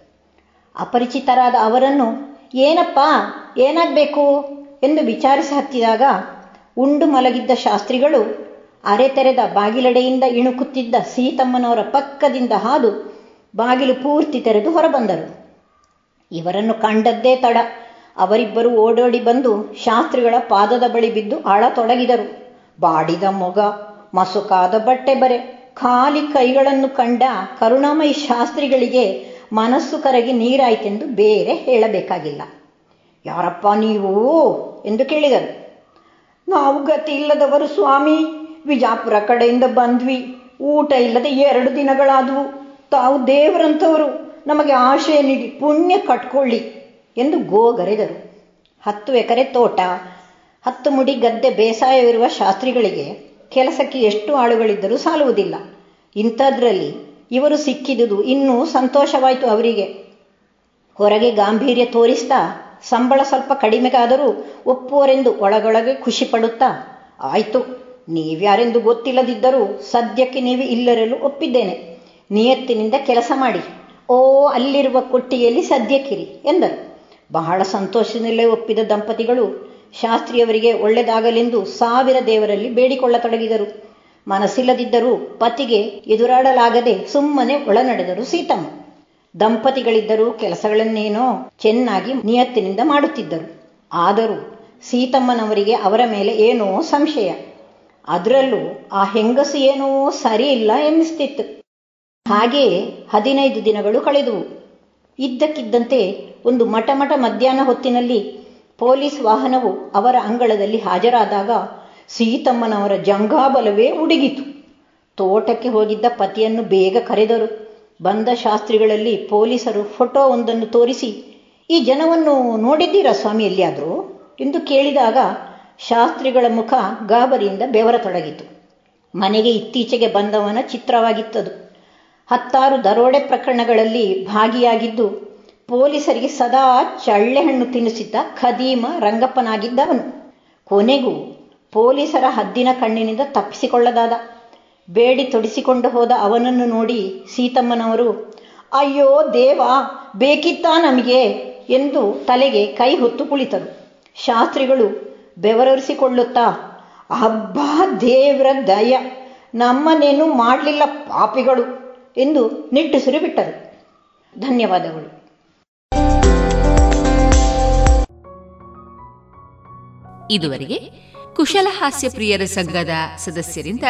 [SPEAKER 10] ಅಪರಿಚಿತರಾದ ಅವರನ್ನು, ಏನಪ್ಪ, ಏನಾಗಬೇಕು? ಎಂದು ವಿಚಾರಿಸಿ ಹತ್ತಿದಾಗ ಉಂಡು ಮಲಗಿದ್ದ ಶಾಸ್ತ್ರಿಗಳು ಅರೆತೆರೆದ ಬಾಗಿಲಡೆಯಿಂದ ಇಣುಕುತ್ತಿದ್ದ ಸೀತಮ್ಮನವರ ಪಕ್ಕದಿಂದ ಹಾದು ಬಾಗಿಲು ಪೂರ್ತಿ ತೆರೆದು ಹೊರಬಂದರು. ಇವರನ್ನು ಕಂಡದ್ದೇ ತಡ. ಅವರಿಬ್ಬರು ಓಡೋಡಿ ಬಂದು ಶಾಸ್ತ್ರಿಗಳ ಪಾದದ ಬಳಿ ಬಿದ್ದು ಆಳತೊಡಗಿದರು. ಬಾಡಿದ ಮೊಗ, ಮಸುಕಾದ ಬಟ್ಟೆ ಬರೆ, ಖಾಲಿ ಕೈಗಳನ್ನು ಕಂಡ ಕರುಣಾಮಯಿ ಶಾಸ್ತ್ರಿಗಳಿಗೆ ಮನಸ್ಸು ಕರಗಿ ನೀರಾಯ್ತೆಂದು ಬೇರೆ ಹೇಳಬೇಕಾಗಿಲ್ಲ. ಯಾರಪ್ಪ ನೀವು? ಎಂದು ಕೇಳಿದರು. ನಾವು ಗತಿ ಇಲ್ಲದವರು ಸ್ವಾಮಿ. ವಿಜಾಪುರ ಕಡೆಯಿಂದ ಬಂದ್ವಿ. ಊಟ ಇಲ್ಲದೆ ಎರಡು ದಿನಗಳಾದವು. ತಾವು ದೇವರಂಥವರು. ನಮಗೆ ಆಶಯ ನೀಡಿ ಪುಣ್ಯ ಕಟ್ಕೊಳ್ಳಿ ಎಂದು ಗೋಗರೆದರು. ಹತ್ತು ಎಕರೆ ತೋಟ, ಹತ್ತು ಮುಡಿ ಗದ್ದೆ ಬೇಸಾಯವಿರುವ ಶಾಸ್ತ್ರಿಗಳಿಗೆ ಕೆಲಸಕ್ಕೆ ಎಷ್ಟು ಆಳುಗಳಿದ್ದರೂ ಸಾಲುವುದಿಲ್ಲ. ಇಂಥದ್ರಲ್ಲಿ ಇವರು ಸಿಕ್ಕಿದುದು ಇನ್ನೂ ಸಂತೋಷವಾಯಿತು ಅವರಿಗೆ. ಹೊರಗೆ ಗಾಂಭೀರ್ಯ ತೋರಿಸ್ತಾ ಸಂಬಳ ಸ್ವಲ್ಪ ಕಡಿಮೆಗಾದರೂ ಒಪ್ಪುವರೆಂದು ಒಳಗೊಳಗೆ ಖುಷಿ ಪಡುತ್ತಾ ಆಯ್ತು, ನೀವ್ಯಾರೆಂದು ಗೊತ್ತಿಲ್ಲದಿದ್ದರೂ ಸದ್ಯಕ್ಕೆ ನೀವು ಇಲ್ಲರಲು ಒಪ್ಪಿದ್ದೇನೆ. ನಿಯತ್ತಿನಿಂದ ಕೆಲಸ ಮಾಡಿ. ಓ, ಅಲ್ಲಿರುವ ಕೊಟ್ಟಿಯಲ್ಲಿ ಸದ್ಯಕ್ಕಿರಿ, ಎಂದರು. ಬಹಳ ಸಂತೋಷದಲ್ಲೇ ಒಪ್ಪಿದ ದಂಪತಿಗಳು ಶಾಸ್ತ್ರಿಯವರಿಗೆ ಒಳ್ಳೆದಾಗಲೆಂದು ಸಾವಿರ ದೇವರಲ್ಲಿ ಬೇಡಿಕೊಳ್ಳತೊಡಗಿದರು. ಮನಸ್ಸಿಲ್ಲದಿದ್ದರೂ ಪತಿಗೆ ಎದುರಾಡಲಾಗದೆ ಸುಮ್ಮನೆ ಒಳನಡೆದರು ಸೀತಮ್ಮ. ದಂಪತಿಗಳಿದ್ದರೂ ಕೆಲಸಗಳನ್ನೇನೋ ಚೆನ್ನಾಗಿ ನಿಯತ್ತಿನಿಂದ ಮಾಡುತ್ತಿದ್ದರು. ಆದರೂ ಸೀತಮ್ಮನವರಿಗೆ ಅವರ ಮೇಲೆ ಏನೋ ಸಂಶಯ. ಅದರಲ್ಲೂ ಆ ಹೆಂಗಸು ಏನೋ ಸರಿ ಇಲ್ಲ ಎನ್ನಿಸ್ತಿತ್ತು. ಹಾಗೆಯೇ ಹದಿನೈದು ದಿನಗಳು ಕಳೆದುವು. ಇದ್ದಕ್ಕಿದ್ದಂತೆ ಒಂದು ಮಟಮಟ ಮಧ್ಯಾಹ್ನ ಹೊತ್ತಿನಲ್ಲಿ ಪೊಲೀಸ್ ವಾಹನವು ಅವರ ಅಂಗಳದಲ್ಲಿ ಹಾಜರಾದಾಗ ಸೀತಮ್ಮನವರ ಜಂಘಾಬಲವೇ ಉಡುಗಿತು. ತೋಟಕ್ಕೆ ಹೋಗಿದ್ದ ಪತಿಯನ್ನು ಬೇಗ ಕರೆದರು. ಬಂದ ಶಾಸ್ತ್ರಿಗಳಲ್ಲಿ ಪೊಲೀಸರು ಫೋಟೋ ಒಂದನ್ನು ತೋರಿಸಿ, ಈ ಜನವನ್ನು ನೋಡಿದ್ದೀರಾ ಸ್ವಾಮಿ ಎಲ್ಲಿಯಾದರೂ? ಎಂದು ಕೇಳಿದಾಗ ಶಾಸ್ತ್ರಿಗಳ ಮುಖ ಗಾಬರಿಯಿಂದ ಬೆವರತೊಡಗಿತು. ಮನೆಗೆ ಇತ್ತೀಚೆಗೆ ಬಂದವನ ಚಿತ್ರವಾಗಿತ್ತದು. ಹತ್ತಾರು ದರೋಡೆ ಪ್ರಕರಣಗಳಲ್ಲಿ ಭಾಗಿಯಾಗಿದ್ದು, ಪೊಲೀಸರಿಗೆ ಸದಾ ಚಳ್ಳೆಹಣ್ಣು ತಿನ್ನಿಸಿದ್ದ ಖದೀಮ ರಂಗಪ್ಪನಾಗಿದ್ದವನು. ಕೊನೆಗೂ ಪೊಲೀಸರ ಹದ್ದಿನ ಕಣ್ಣಿನಿಂದ ತಪ್ಪಿಸಿಕೊಳ್ಳದಾದ. ಬೇಡಿ ತೊಡಿಸಿಕೊಂಡು ಹೋದ ಅವನನ್ನು ನೋಡಿ ಸೀತಮ್ಮನವರು, ಅಯ್ಯೋ ದೇವ, ಬೇಕಿತ್ತಾ ನಮಗೆ? ಎಂದು ತಲೆಗೆ ಕೈ ಹೊತ್ತು ಕುಳಿತರು. ಶಾಸ್ತ್ರಿಗಳು ಬೆವರರಿಸಿಕೊಳ್ಳುತ್ತಾ ಹಬ್ಬ ದೇವ್ರ ದಯ ನಮ್ಮನೇನು ಮಾಡಲಿಲ್ಲ ಪಾಪಿಗಳು ಎಂದು ನಿಟ್ಟುಸಿರು ಬಿಟ್ಟರು. ಧನ್ಯವಾದಗಳು.
[SPEAKER 2] ಇದುವರೆಗೆ ಕುಶಲ ಹಾಸ್ಯ ಪ್ರಿಯರ ಸಂಘದ ಸದಸ್ಯರಿಂದ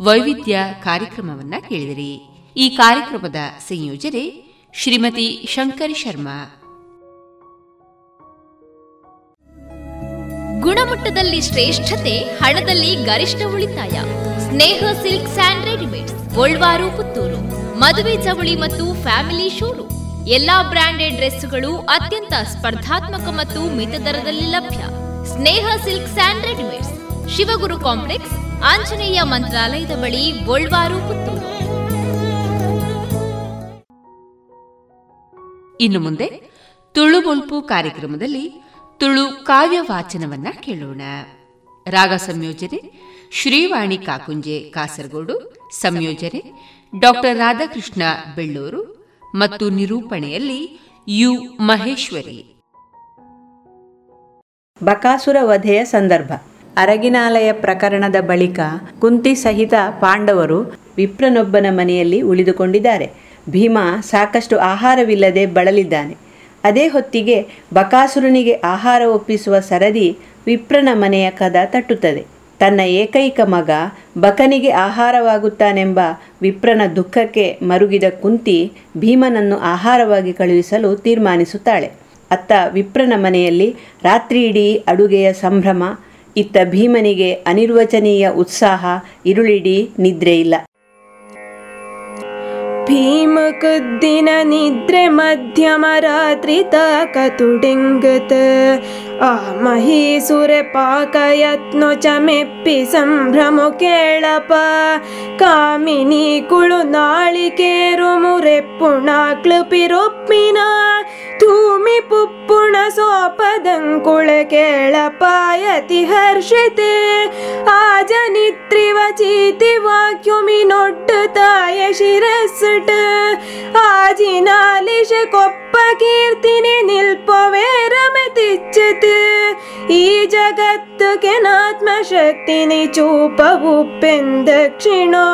[SPEAKER 2] ವೈವಿಧ್ಯ ಕಾರ್ಯಕ್ರಮವನ್ನ ಕೇಳಿದಿರಿ. ಈ ಕಾರ್ಯಕ್ರಮದ ಸಂಯೋಜನೆ ಶ್ರೀಮತಿ ಶಂಕರಿ ಶರ್ಮಾ.
[SPEAKER 3] ಗುಣಮಟ್ಟದಲ್ಲಿ ಶ್ರೇಷ್ಠತೆ, ಹಣದಲ್ಲಿ ಗರಿಷ್ಠ ಉಳಿತಾಯ. Sneha silk and readymade Bolwar, Puttur. ಮದುವೆ ಚವಳಿ ಮತ್ತು ಫ್ಯಾಮಿಲಿ ಶೋರೂಮ್. ಎಲ್ಲಾ ಬ್ರಾಂಡೆಡ್ ಡ್ರೆಸ್ಗಳು ಅತ್ಯಂತ ಸ್ಪರ್ಧಾತ್ಮಕ ಮತ್ತು ಮಿತ ದರದಲ್ಲಿ ಲಭ್ಯ. Sneha silk and readymades. Shivaguru complex, Anjaneya ಮಂತ್ರಾಲಯದ ಬಳಿ ಪುತ್ತೂರು.
[SPEAKER 2] ಇನ್ನು ಮುಂದೆ ತುಳು ತುಳುಬೊಲ್ಪು ಕಾರ್ಯಕ್ರಮದಲ್ಲಿ ತುಳು ಕಾವ್ಯ ವಾಚನವನ್ನ ಕೇಳೋಣ. ರಾಗ ಸಂಯೋಜನೆ ಶ್ರೀವಾಣಿ ಕಾಕುಂಜೆ ಕಾಸರಗೋಡು, ಸಂಯೋಜನೆ ಡಾಕ್ಟರ್ ರಾಧಾಕೃಷ್ಣ ಬೆಳ್ಳೂರು ಮತ್ತು ನಿರೂಪಣೆಯಲ್ಲಿ ಯು. ಮಹೇಶ್ವರಿ.
[SPEAKER 12] ಬಕಾಸುರ ವಧೆಯ ಸಂದರ್ಭ. ಅರಗಿನಾಲಯ ಪ್ರಕರಣದ ಬಳಿಕ ಕುಂತಿ ಸಹಿತ ಪಾಂಡವರು ವಿಪ್ರನೊಬ್ಬನ ಮನೆಯಲ್ಲಿ ಉಳಿದುಕೊಂಡಿದ್ದಾರೆ. ಭೀಮ ಸಾಕಷ್ಟು ಆಹಾರವಿಲ್ಲದೆ ಬಳಲಿದ್ದಾನೆ. ಅದೇ ಹೊತ್ತಿಗೆ ಬಕಾಸುರನಿಗೆ ಆಹಾರ ಒಪ್ಪಿಸುವ ಸರದಿ ವಿಪ್ರನ ಮನೆಯ ಕದ ತಟ್ಟುತ್ತದೆ. ತನ್ನ ಏಕೈಕ ಮಗ ಬಕನಿಗೆ ಆಹಾರವಾಗುತ್ತಾನೆಂಬ ವಿಪ್ರನ ದುಃಖಕ್ಕೆ ಮರುಗಿದ ಕುಂತಿ ಭೀಮನನ್ನು ಆಹಾರವಾಗಿ ಕಳುಹಿಸಲು ತೀರ್ಮಾನಿಸುತ್ತಾಳೆ. ಅತ್ತ ವಿಪ್ರನ ಮನೆಯಲ್ಲಿ ರಾತ್ರಿಯಿಡೀ ಅಡುಗೆಯ ಸಂಭ್ರಮ ಇತ್ತ ಭೀಮನಿಗೆ ಅನಿರ್ವಚನೀಯ ಉತ್ಸಾಹ ಇರುಳಿಡೀ ನಿದ್ರೆ
[SPEAKER 13] भीमकृद्दिननिद्रे मध्यमरात्रि तकतुडिङ्गत् आ महीसुरपाकयत्नो च मेप्पि सम्भ्रम केळप। कामिनी कुळुनालिकेरुमुपुणा क्लुपि रोप्ना धूमि पुप्पुण सोपदङ्कुळ केळपायति हर्षते। आजनित्रिवचीति वाक्युमि नोड्डताय शिरस्। जगत्केनात्मशक्तिनि चूपु पक्षिणो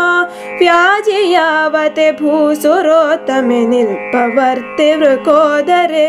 [SPEAKER 13] व्याजि याव भू सुरोत्तमे निल्पर्ति वृकोदरे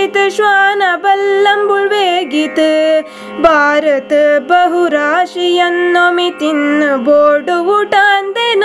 [SPEAKER 13] ದೂರುಂಟುತ್ತಮರಾರಿನಿ ಕ್ಷಿತ ಶ್ವಾನ ಬಲ್ಲಂಬುಳ್ ವೇಗಿತ ಭಾರತ ಬಹುರಾಶಿಯನ್ನೊಮಿ ತಿನ್ನ ಬೋಡು ಊಟಾಂದೆನ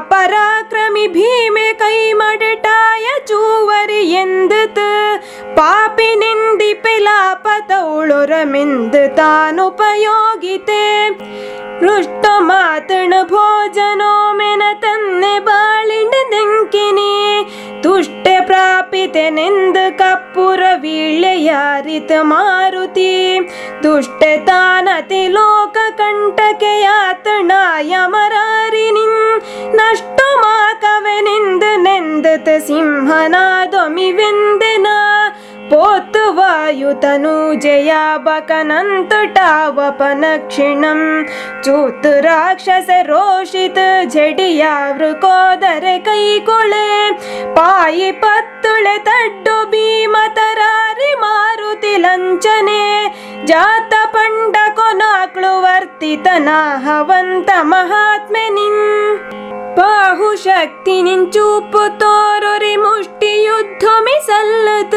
[SPEAKER 13] पराक्रमि भीमे कैमडाय चूरि पापि निन्दितौरमिन्द तानुपयोगिते पृष्टमातृ भोजनो मे तन्नि बालिकिनी दुष्ट प्रापिते निन्द कपुर विलयारित मारुति। दुष्टा नोककण्टकयात नायमरारिणी ಮಾರುತಿ ದುಷ್ಟೆ ತಾನತಿ ಲೋಕ ಕಂಟಕೆ ಯಾತಣಾಯ ಮರಾರಿನಿನ್ ನಷ್ಟ ಮಾಕವೆನೆಂದು ನೆಂದತ ಸಿಂಹನಾದೊಮಿವೆಂದೆನ పోతు ोत् वायुतनुजया बकनन्तु टावपनक्षिणं चूतु राक्षसरोषित झडि यावृ कोदरे कैकोले पायि पत् तद् मारुति लञ्चने जातपण्ड कोनाक्लुवर्तितनाहवन्त महात्मनि बाहुशक्तिनिञ्चूपुतोरुरि तोरुमुष्टि सल्लत्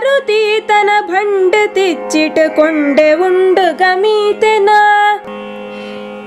[SPEAKER 13] ಮಾರುತಿ ತನ ಭಂಡ ತಿಚ್ಚಿಟ್ ಕೊಂಡೆ ಉಂಡು ಗಮೀತೆನ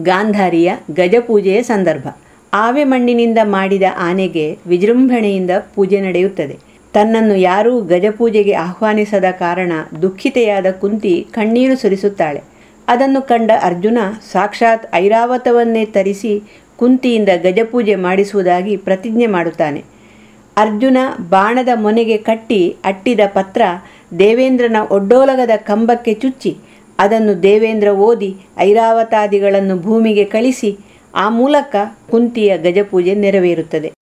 [SPEAKER 12] ಗಾಂಧಾರಿಯ ಗಜಪೂಜೆಯ ಸಂದರ್ಭ. ಆವೆ ಮಣ್ಣಿನಿಂದ ಮಾಡಿದ ಆನೆಗೆ ವಿಜೃಂಭಣೆಯಿಂದ ಪೂಜೆ ನಡೆಯುತ್ತದೆ. ತನ್ನನ್ನು ಯಾರೂ ಗಜಪೂಜೆಗೆ ಆಹ್ವಾನಿಸದ ಕಾರಣ ದುಃಖಿತೆಯಾದ ಕುಂತಿ ಕಣ್ಣೀರು ಸುರಿಸುತ್ತಾಳೆ. ಅದನ್ನು ಕಂಡ ಅರ್ಜುನ ಸಾಕ್ಷಾತ್ ಐರಾವತವನ್ನೇ ತರಿಸಿ ಕುಂತಿಯಿಂದ ಗಜಪೂಜೆ ಮಾಡಿಸುವುದಾಗಿ ಪ್ರತಿಜ್ಞೆ ಮಾಡುತ್ತಾನೆ. ಅರ್ಜುನ ಬಾಣದ ಮೊನೆಗೆ ಕಟ್ಟಿ ಅಟ್ಟಿದ ಪತ್ರ ದೇವೇಂದ್ರನ ಒಡ್ಡೋಲಗದ ಕಂಬಕ್ಕೆ ಚುಚ್ಚಿ ಅದನ್ನು ದೇವೇಂದ್ರ ಓದಿ ಐರಾವತಾದಿಗಳನ್ನು ಭೂಮಿಗೆ ಕಳಿಸಿ ಆ ಮೂಲಕ ಕುಂತಿಯ ಗಜಪೂಜೆ ನೆರವೇರುತ್ತದೆ.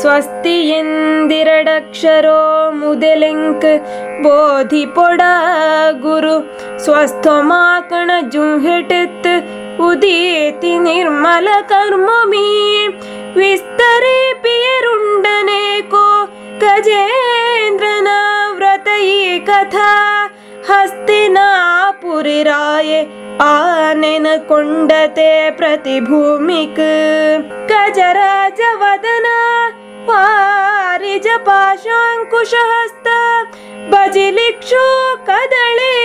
[SPEAKER 13] ಸ್ವಸ್ತಿ ಎಂದಿರಡಕ್ಷರೋ ಮುದೆಲೆಂಕ್ ಬೋಧಿ ಪೊಡ ಗುರು ಸ್ವಸ್ಥ ಮಾಕಣ ಜುಂಹಿಟಿತ್ ಉದೀತಿ ನಿರ್ಮಲ ಕರ್ಮಮಿ ವಿಸ್ತರೆ ಪಿಯರುಂಡನೆ ಕೋ ಗಜೇಂದ್ರನ व्रतये कथा। हस्तिना पुरी आनेन कुण्डते प्रतिभूमिक। गजराज वदना वारिजपाशाङ्कुशहस्त भजिलिक्षो कदळे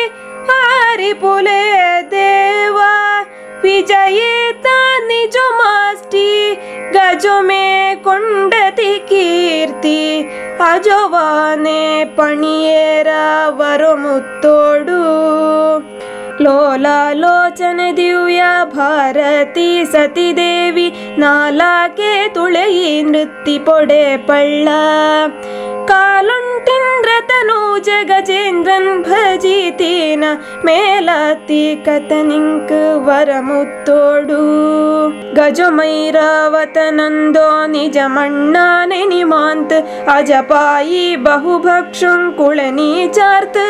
[SPEAKER 13] निष्टि गजमेरा वरुमुतोडु लोला लोचन दिव्या भारती सती देवि नाला के तुळि नृत्य कालुण्टीन्द्र तनुज गजेन्द्रन् भजिति ಪೊಡೆ ಪಳ್ಳ ಕಾಲುಂಟಿಂದ್ರತನು ಜಗಜೇಂದ್ರನ್ ಭಜಿತೀನ ಮೇಲಾತಿ ಕತನಿಂಕ್ ವರಮುತ್ತೋಡು ಗಜಮೈರಾವತನಂದೋ ನಿಜ ಮಣ್ಣಾನೆ ನಿಮಾಂತ್ ಅಜಪಾಯಿ ಬಹುಭಕ್ಷುಂ ಕುಳನಿ ಚಾರ್ತ್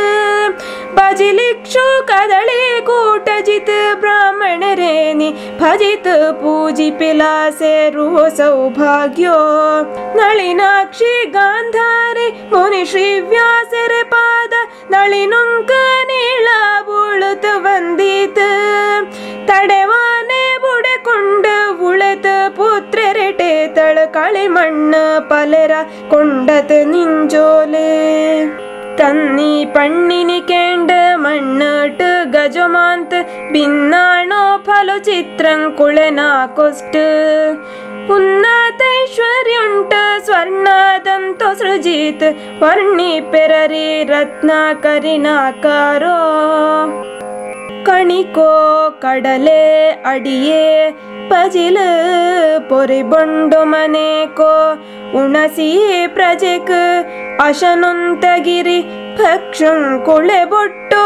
[SPEAKER 13] ಬಜಿಲಿಕ್ಷು ಕದಳಿ ಕೂಟಜಿತ್ ಬ್ರಾಹ್ಮಣರೇನಿ ಭಜಿತ್ ಪೂಜಿ ಪಿಲಾಸೆರುವ ಸೌಭಾಗ್ಯೋ ನಳಿನಾಕ್ಷಿ ಗಾಂಧಾರಿ ಮುನಿ ಶ್ರೀ ವ್ಯಾಸರ ಪಾದ ನಳಿನುಂಕ ನೀಳ ಬುಳುತ ವಂದಿತ ತಡೆವಾನೆ ಬುಡೆಕೊಂಡು ಉಳೆತ ಪುತ್ರರೆಟೆ ತಳ ಕಳೆ ಮಣ್ಣ ಪಲೆರ ಕೊಂಡತ ನಿಂಜೋಲೆ തന്നി പണ്ണിനി കേണ്ട മണ്ണിട്ട് ഗജമാന്ത് ഭിന്നാണോ ഫലു ചിത്രം കുളനാക്കൊസ്റ്റ് पुैश्वर्य स्वर्णा दन्तो सृजित् वर्णीपेरी रत्नकरिणाकारो। कण कडले अडि पजिल पोरिबण्ड मने को उणसी प्रजेक अशनन्तगिरि भोळेबोटो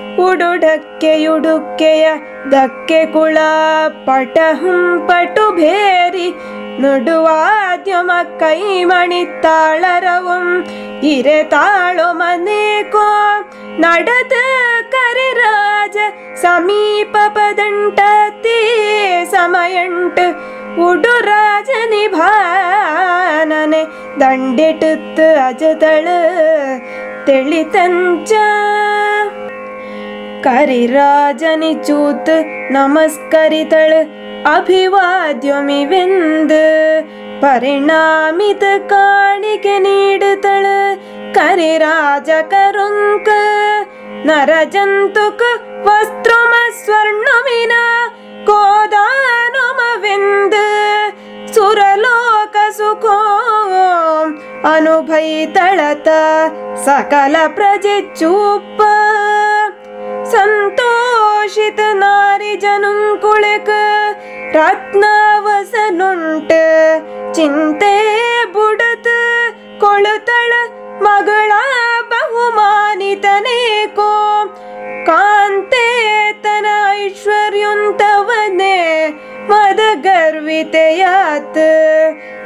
[SPEAKER 13] ಉಡುಡಕ್ಕೆಯುಡುಕ್ಕೆಯ ದಕ್ಕೆ ಕುಳ ಪಟ ಪಟು ಭೇರಿ ನುಡುವಾದ್ಯಮ ಕೈಮಣಿ ತಾಳರವಂ ಇರೆ ತಾಳೋ ಮನೇಕೋ ನಡದ ಕರಿರಾಜ ಸಮೀಪ ಪದಂಟತಿ ಸಮಯಂಟ್ ಉಡುರಾಜನಿ ಭಾನನೆ ದಂಡೆಟುತ್ತು ಅಜತಳ ತೆಳಿತಂಚ करि चूत नमस्करितळ अभिवाद्युमिन्द परिणामित काणिके कीडतळ करिराज करुङ्क नरजन्तुक वस्त्रमस्वर्णविना कोदानमविन्द सुरलोक सुखो अनुभैतळत सकल प्रजिचूप ಪ್ರಜೆ ಚೂಪ ಸಂತೋಷಿತ ನಾರಿ ಜನುಂಕುಳಕ ರತ್ನಾವಸನುಂಟ ಚಿಂತೆ ಬುಡತ್ ಕೊಳುತಳ ಮಗಳ ಬಹುಮಾನಿತನೇಕೋ ಕಾಂತೆ ತನ ಐಶ್ವರ್ಯುಂತವನೇ ಮದ ಗರ್ವಿತೆಯಾತ್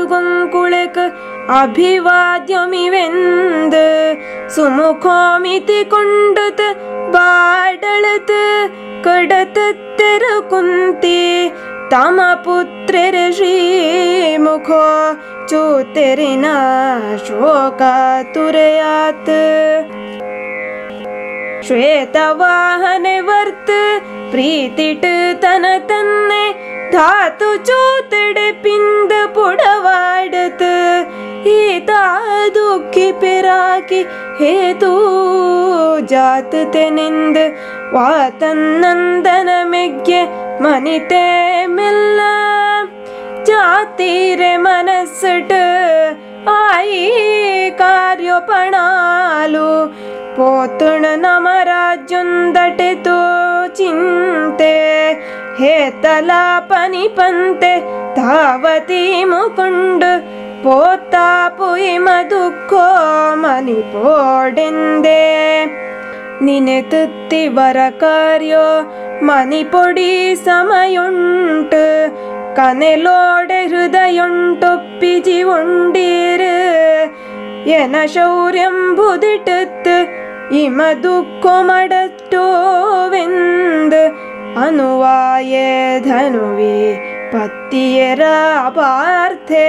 [SPEAKER 13] ुगं कुलक् अभिवाद्यमिन् कुण्डत बाडलत् कडतरुन्ति तम पुत्रे श्रीमुखो चूते शोका तुरयात् श्वेत प्रीतिट तन तन्ने धातु पुडवाडतु हि तादुखि पिरा वा नन्दन मे मनिते मेल्ल जातीरे मनसट णातु नमराज्यटितो चिन्ते। हे तला पनिपन्ते धावमुण्डु पोता पुि मधुखो मणि पोडिन्दे। नििबर कार्यो मणिपुडी समयुण्ट। കനലോടെ ഹൃദയുണ്ടൊപ്പി ജീവുണ്ടീര്. എന ശൗര്യം ബുദ്ധിട്ടെത്ത് ഇമ ദുഃഖമടത്തോവെന്ത് അനുവായ ധനുവേ പത്തിയരാ പാർത്ഥേ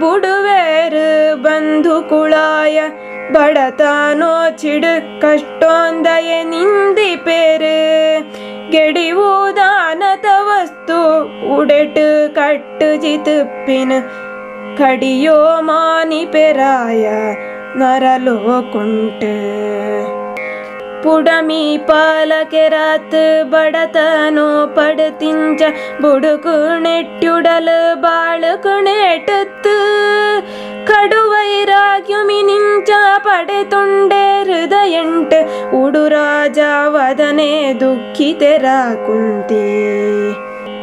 [SPEAKER 13] ಬುಡುವೇರು ಬಂಧು ಕುಳಾಯ ಬಡತಾನೋ ಚಿಡು ಕಷ್ಟೊಂದಯ ನಿಂದಿ ಪೇರು ಗೆಡಿವುದಾನತ ವಸ್ತು ಉಡೆಟು ಕಟ್ಟು ಜಿತುಪ್ಪಿನ ಕಡಿಯೋ ಮಾನಿ ಪೆರಾಯ ನರಲೋ ಕುಂಟು ಪುಡಮಿ ಪಾಲಕೆರಾತ್ ಬಡತನೋ ಪಡತಿಂಚ ಬುಡುಕು ನೆಟ್ಯುಡಲು ಬಾಳುಕು ನೆಟತ್ತು ಕಡುವೈರಾಗ್ಯುಮಿ ನಿಂಚ ಪಡೆ ತುಂಡೆ ಹೃದಯಂಟ್ ಉಡುರಾಜ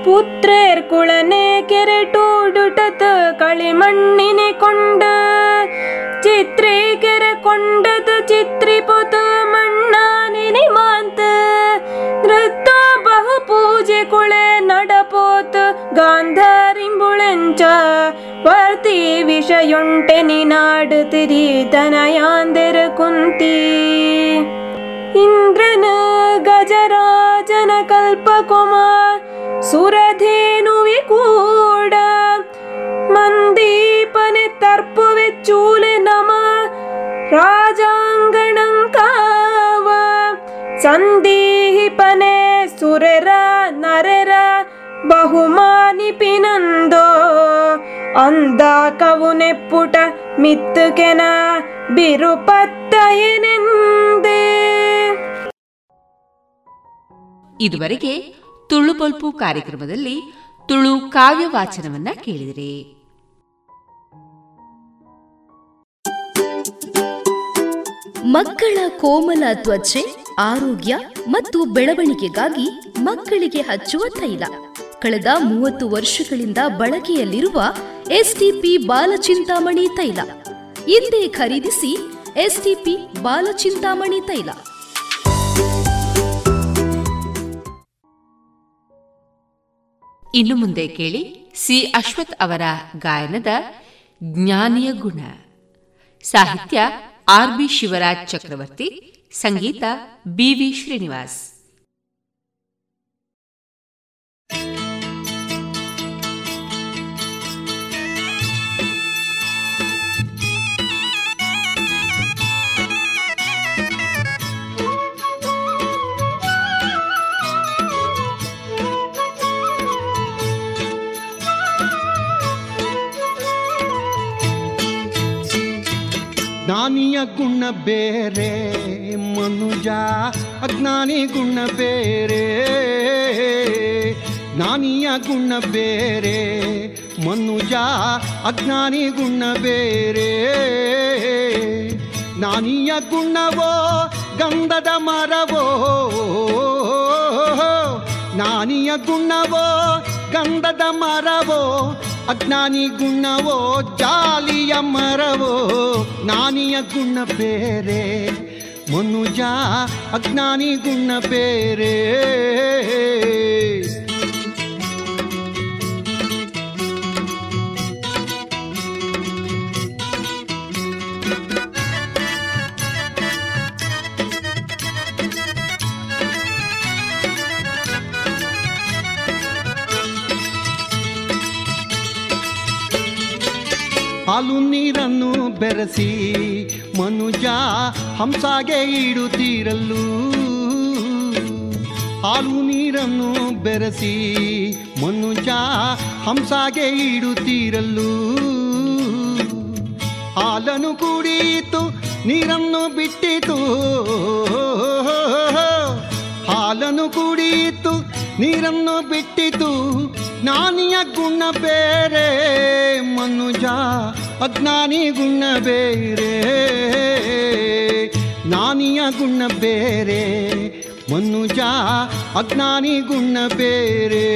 [SPEAKER 13] पुत्रेर् कुलने केरेटत् பொது चित्रे केरेण्डत चित्रीपुत பகு बहु குளே कुले नडपोतु गान्धरि वर्ति विषयुण्टेनि नाडुतिरि धनयान् कुन्ती इन्द्रन गजराजनकल्पकुमार सुरधेनुविकूड मन्दीपने तर्पवे नमः काव सन्दीहि सुररा नररा ಪಿನಂದೋ ಅಂದ ಕವುನೆ ಪುಟ ಮಿತ್ತುಕೆನ ಬಿರುಪತ್ತಯನೆಂದೇ.
[SPEAKER 2] ಇದುವರೆಗೆ ತುಳು ಬಲ್ಪು ಕಾರ್ಯಕ್ರಮದಲ್ಲಿ ತುಳು ಕಾವ್ಯ ವಾಚನವನ್ನ ಕೇಳಿದಿರಿ.
[SPEAKER 3] ಮಕ್ಕಳ ಕೋಮಲ ತ್ವಚೆ ಆರೋಗ್ಯ ಮತ್ತು ಬೆಳವಣಿಗೆಗಾಗಿ ಮಕ್ಕಳಿಗೆ ಹಚ್ಚುವ ತೈಲ. ಕಳೆದ ಮೂವತ್ತು ವರ್ಷಗಳಿಂದ ಬಳಕೆಯಲ್ಲಿರುವ ಎಸ್ಟಿಪಿ ಬಾಲಚಿಂತಾಮಣಿ ತೈಲ. ಇಂದೇ ಖರೀದಿಸಿ ಎಸ್ಟಿಪಿ ಬಾಲಚಿಂತಾಮಣಿ ತೈಲ.
[SPEAKER 2] ಇನ್ನು ಮುಂದೆ ಕೇಳಿ ಸಿ ಅಶ್ವಥ್ ಅವರ ಗಾಯನದ ಜ್ಞಾನಿಯ ಗುಣ. ಸಾಹಿತ್ಯ ಆರ್ ಬಿ ಶಿವರಾಜ್ ಚಕ್ರವರ್ತಿ, ಸಂಗೀತ ಬಿ ವಿ ಶ್ರೀನಿವಾಸ್.
[SPEAKER 14] ಜ್ಞಾನಿಯ ಗುಣ ಬೇರೆ, ಮನುಜ ಅಜ್ಞಾನಿ ಗುಣ ಬೇರೆ. ಜ್ಞಾನಿಯ ಗುಣ ಬೇರೆ, ಮನುಜ ಅಜ್ಞಾನಿ ಗುಣ ಬೇರೆ. ಜ್ಞಾನಿಯ ಗುಣವೋ, ಗಂಧದ ಮರವೋ, ಜ್ಞಾನಿಯ ಗುಣವೋ, ಗಂಧದ ಮರವೋ ಅಜ್ಞಾನಿ ಗುಣವೋ ಜಾಲಿಯ ಮರವೋ ಜ್ಞಾನಿಯ ಗುಣ ಬೇರೆ. ಮನುಜ ಅಜ್ಞಾನಿ ಗುಣ ಬೇರೆ. ಹಾಲು ನೀರನ್ನು ಬೆರೆಸಿ, ಮನುಜ ಹಂಸಾಗೆ ಇಡುತ್ತೀರಲ್ಲು. ಹಾಲು ನೀರನ್ನು ಬೆರೆಸಿ, ಮನುಜ ಹಂಸಾಗೆ ಇಡುತ್ತೀರಲ್ಲು. ಹಾಲನ್ನು ಕುಡಿಯಿತು, ನೀರನ್ನು ಬಿಟ್ಟಿತು. ಹಾಲನ್ನು ಕುಡಿಯಿತು, ನೀರನ್ನು ಬಿಟ್ಟಿತು. ಜ್ಞಾನಿಯ ಗುಣ ಬೇರೆ, ಮನುಜ ಅಜ್ಞಾನಿ ಗುಣ ಬೇರೆ ಜ್ಞಾನಿಯ ಗುಣ ಬೇರೆ ಮನುಜ ಅಜ್ಞಾನಿ ಗುಣ ಬೇರೆ.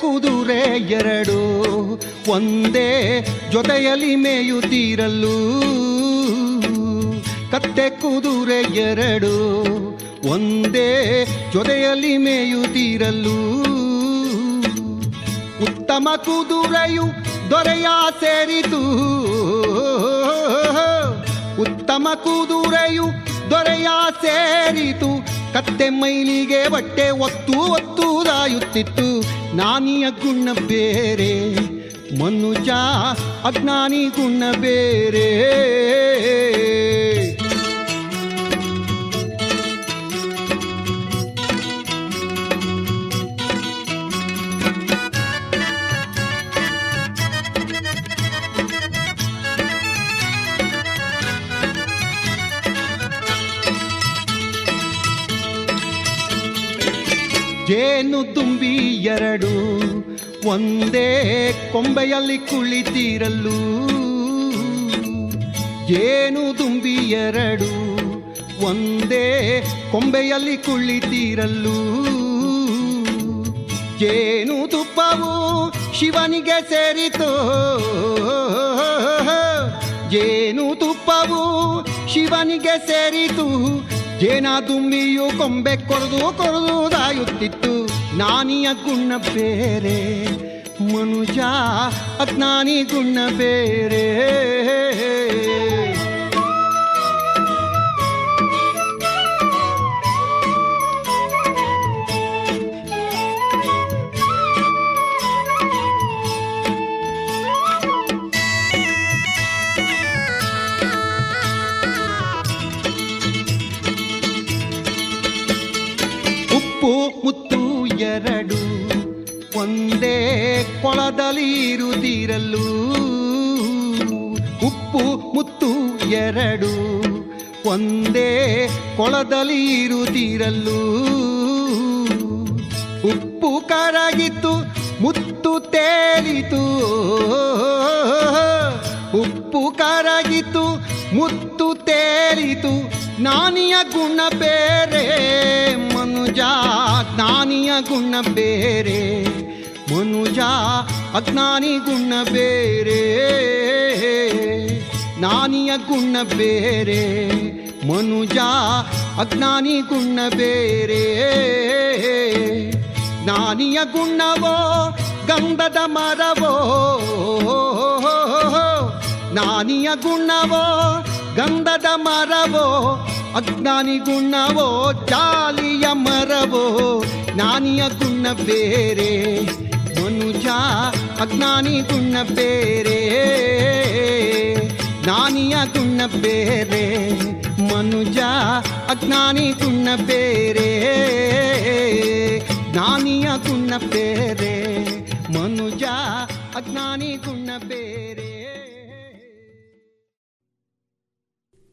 [SPEAKER 14] ಕುದುರೆ ಎರಡು ಒಂದೇ ಜೊತೆಯಲ್ಲಿ ಮೇಯುತ್ತೀರಲ್ಲು. ಕತ್ತೆ ಕುದುರೆ ಎರಡು ಒಂದೇ ಜೊತೆಯಲ್ಲಿ ಮೇಯುತ್ತೀರಲ್ಲು. ಉತ್ತಮ ಕುದುರೆಯು ದೊರೆಯ ಸೇರಿತು. ಉತ್ತಮ ಕುದುರೆಯು ದೊರೆಯ ಸೇರಿತು. ಕತ್ತೆ ಮೈಲಿಗೆ ಬಟ್ಟೆ ಒತ್ತು ಒತ್ತು ದಾಯುತ್ತಿತ್ತು ನಾನಿಯ ಗುಣ ಬೇರೆ ಮನುಜ ಅಜ್ಞಾನಿ ಗುಣ ಬೇರೆ. ಜೇನು ತುಂಬಿ ಎರಡು, ಒಂದೇ ಕೊಂಬೆಯಲ್ಲಿ ಕುಳಿತಿರಲು? ಜೇನು ತುಂಬಿ ಎರಡು, ಒಂದೇ ಕೊಂಬೆಯಲ್ಲಿ ಕುಳಿತಿರಲು? ಜೇನು ತುಪ್ಪವು ಶಿವನಿಗೆ ಸೇರಿತು? ಜೇನು ತುಪ್ಪವು ಶಿವನಿಗೆ ಸೇರಿತು? ಜೇನ ದುಂಬಿಯು ಕೊಂಬೆ ಕೊರದು ದಾಯುತ್ತಿತ್ತು. ನಾನಿಯ ಗುಣ ಬೇರೆ ಮನುಜ ಅಜ್ಞಾನಿ ಗುಣ ಬೇರೆ. ಎರಡು ಒಂದೇ ಕೊಳದಲ್ಲಿ ಇರುತ್ತಿರಲು ಉಪ್ಪು ಮುತ್ತು ಎರಡು ಒಂದೇ ಕೊಳದಲ್ಲಿ ಇರುತ್ತಿರಲು ಉಪ್ಪು ಕರಗಿತು ಮುತ್ತು ತೇಲಿತು. ಉಪ್ಪು ಕರಗಿತು ಮುತ್ತು ತೇಲಿತು. ಜ್ಞಾನಿಯ ಗುಣ ಬೇರೆ, ಮನುಜ ಜ್ಞಾನಿಯ ಗುಣ ಬೇರೆ, ಮನುಜ ಅಜ್ಞಾನಿ ಗುಣ ಬೇರೆ, ಜ್ಞಾನಿಯ ಗುಣ ಬೇರೆ, ಮನುಜ ಅಜ್ಞಾನಿ ಗುಣ ಬೇರೆ, ಜ್ಞಾನಿಯ ಗುಣವೋ, ಗಂಧದ ಮರವೋ ಜ್ಞಾನಿಯ ಗುಣವೋ, ಗಂಧದ ಮರವೋ, ಅಜ್ಞಾನಿ ಗುಣವೋ, ಜಾಲಿಯ ಮರವೋ, ಜ್ಞಾನಿಯ ಗುಣ ಬೇರೆ, ಮನುಜ ಅಜ್ಞಾನಿ ಗುಣ ಬೇರೆ, ಜ್ಞಾನಿಯ ಗುಣ ಬೇರೆ, ಮನುಜ ಅಜ್ಞಾನಿ ಗುಣ ಬೇರೆ, ಜ್ಞಾನಿಯ ಗುಣ ಬೇರೆ, ಮನುಜ ಅಜ್ಞಾನಿ ಗುಣ ಬೇರೆ.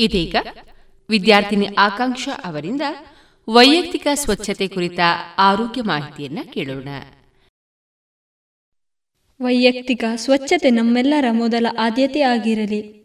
[SPEAKER 2] ಇದೀಗ ವಿದ್ಯಾರ್ಥಿನಿ ಆಕಾಂಕ್ಷ ಅವರಿಂದ ವೈಯಕ್ತಿಕ ಸ್ವಚ್ಛತೆ ಕುರಿತ ಆರೋಗ್ಯ ಮಾಹಿತಿಯನ್ನ ಕೇಳೋಣ.
[SPEAKER 15] ವೈಯಕ್ತಿಕ ಸ್ವಚ್ಛತೆ ನಮ್ಮೆಲ್ಲರ ಮೊದಲ ಆದ್ಯತೆ ಆಗಿರಲಿ.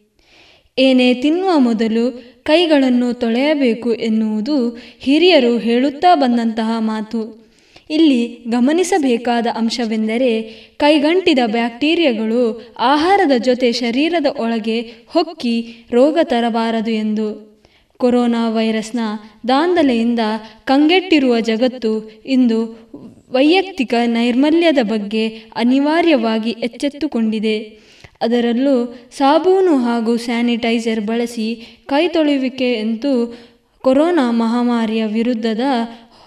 [SPEAKER 15] ಏನೇ ತಿನ್ನುವ ಮೊದಲು ಕೈಗಳನ್ನು ತೊಳೆಯಬೇಕು ಎನ್ನುವುದು ಹಿರಿಯರು ಹೇಳುತ್ತಾ ಬಂದಂತಹ ಮಾತು. ಇಲ್ಲಿ ಗಮನಿಸಬೇಕಾದ ಅಂಶವೆಂದರೆ ಕೈಗಂಟಿದ ಬ್ಯಾಕ್ಟೀರಿಯಾಗಳು ಆಹಾರದ ಜೊತೆ ಶರೀರದ ಒಳಗೆ ಹೊಕ್ಕಿ ರೋಗ ತರಬಾರದು ಎಂದು. ಕೊರೋನಾ ವೈರಸ್ನ ದಾಂಧಲೆಯಿಂದ ಕಂಗೆಟ್ಟಿರುವ ಜಗತ್ತು ಇಂದು ವೈಯಕ್ತಿಕ ನೈರ್ಮಲ್ಯದ ಬಗ್ಗೆ ಅನಿವಾರ್ಯವಾಗಿ ಎಚ್ಚೆತ್ತುಕೊಂಡಿದೆ. ಅದರಲ್ಲೂ ಸಾಬೂನು ಹಾಗೂ ಸ್ಯಾನಿಟೈಸರ್ ಬಳಸಿ ಕೈ ತೊಳೆಯುವಿಕೆ ಎಂದು ಕೊರೋನಾ ಮಹಾಮಾರಿಯ ವಿರುದ್ಧದ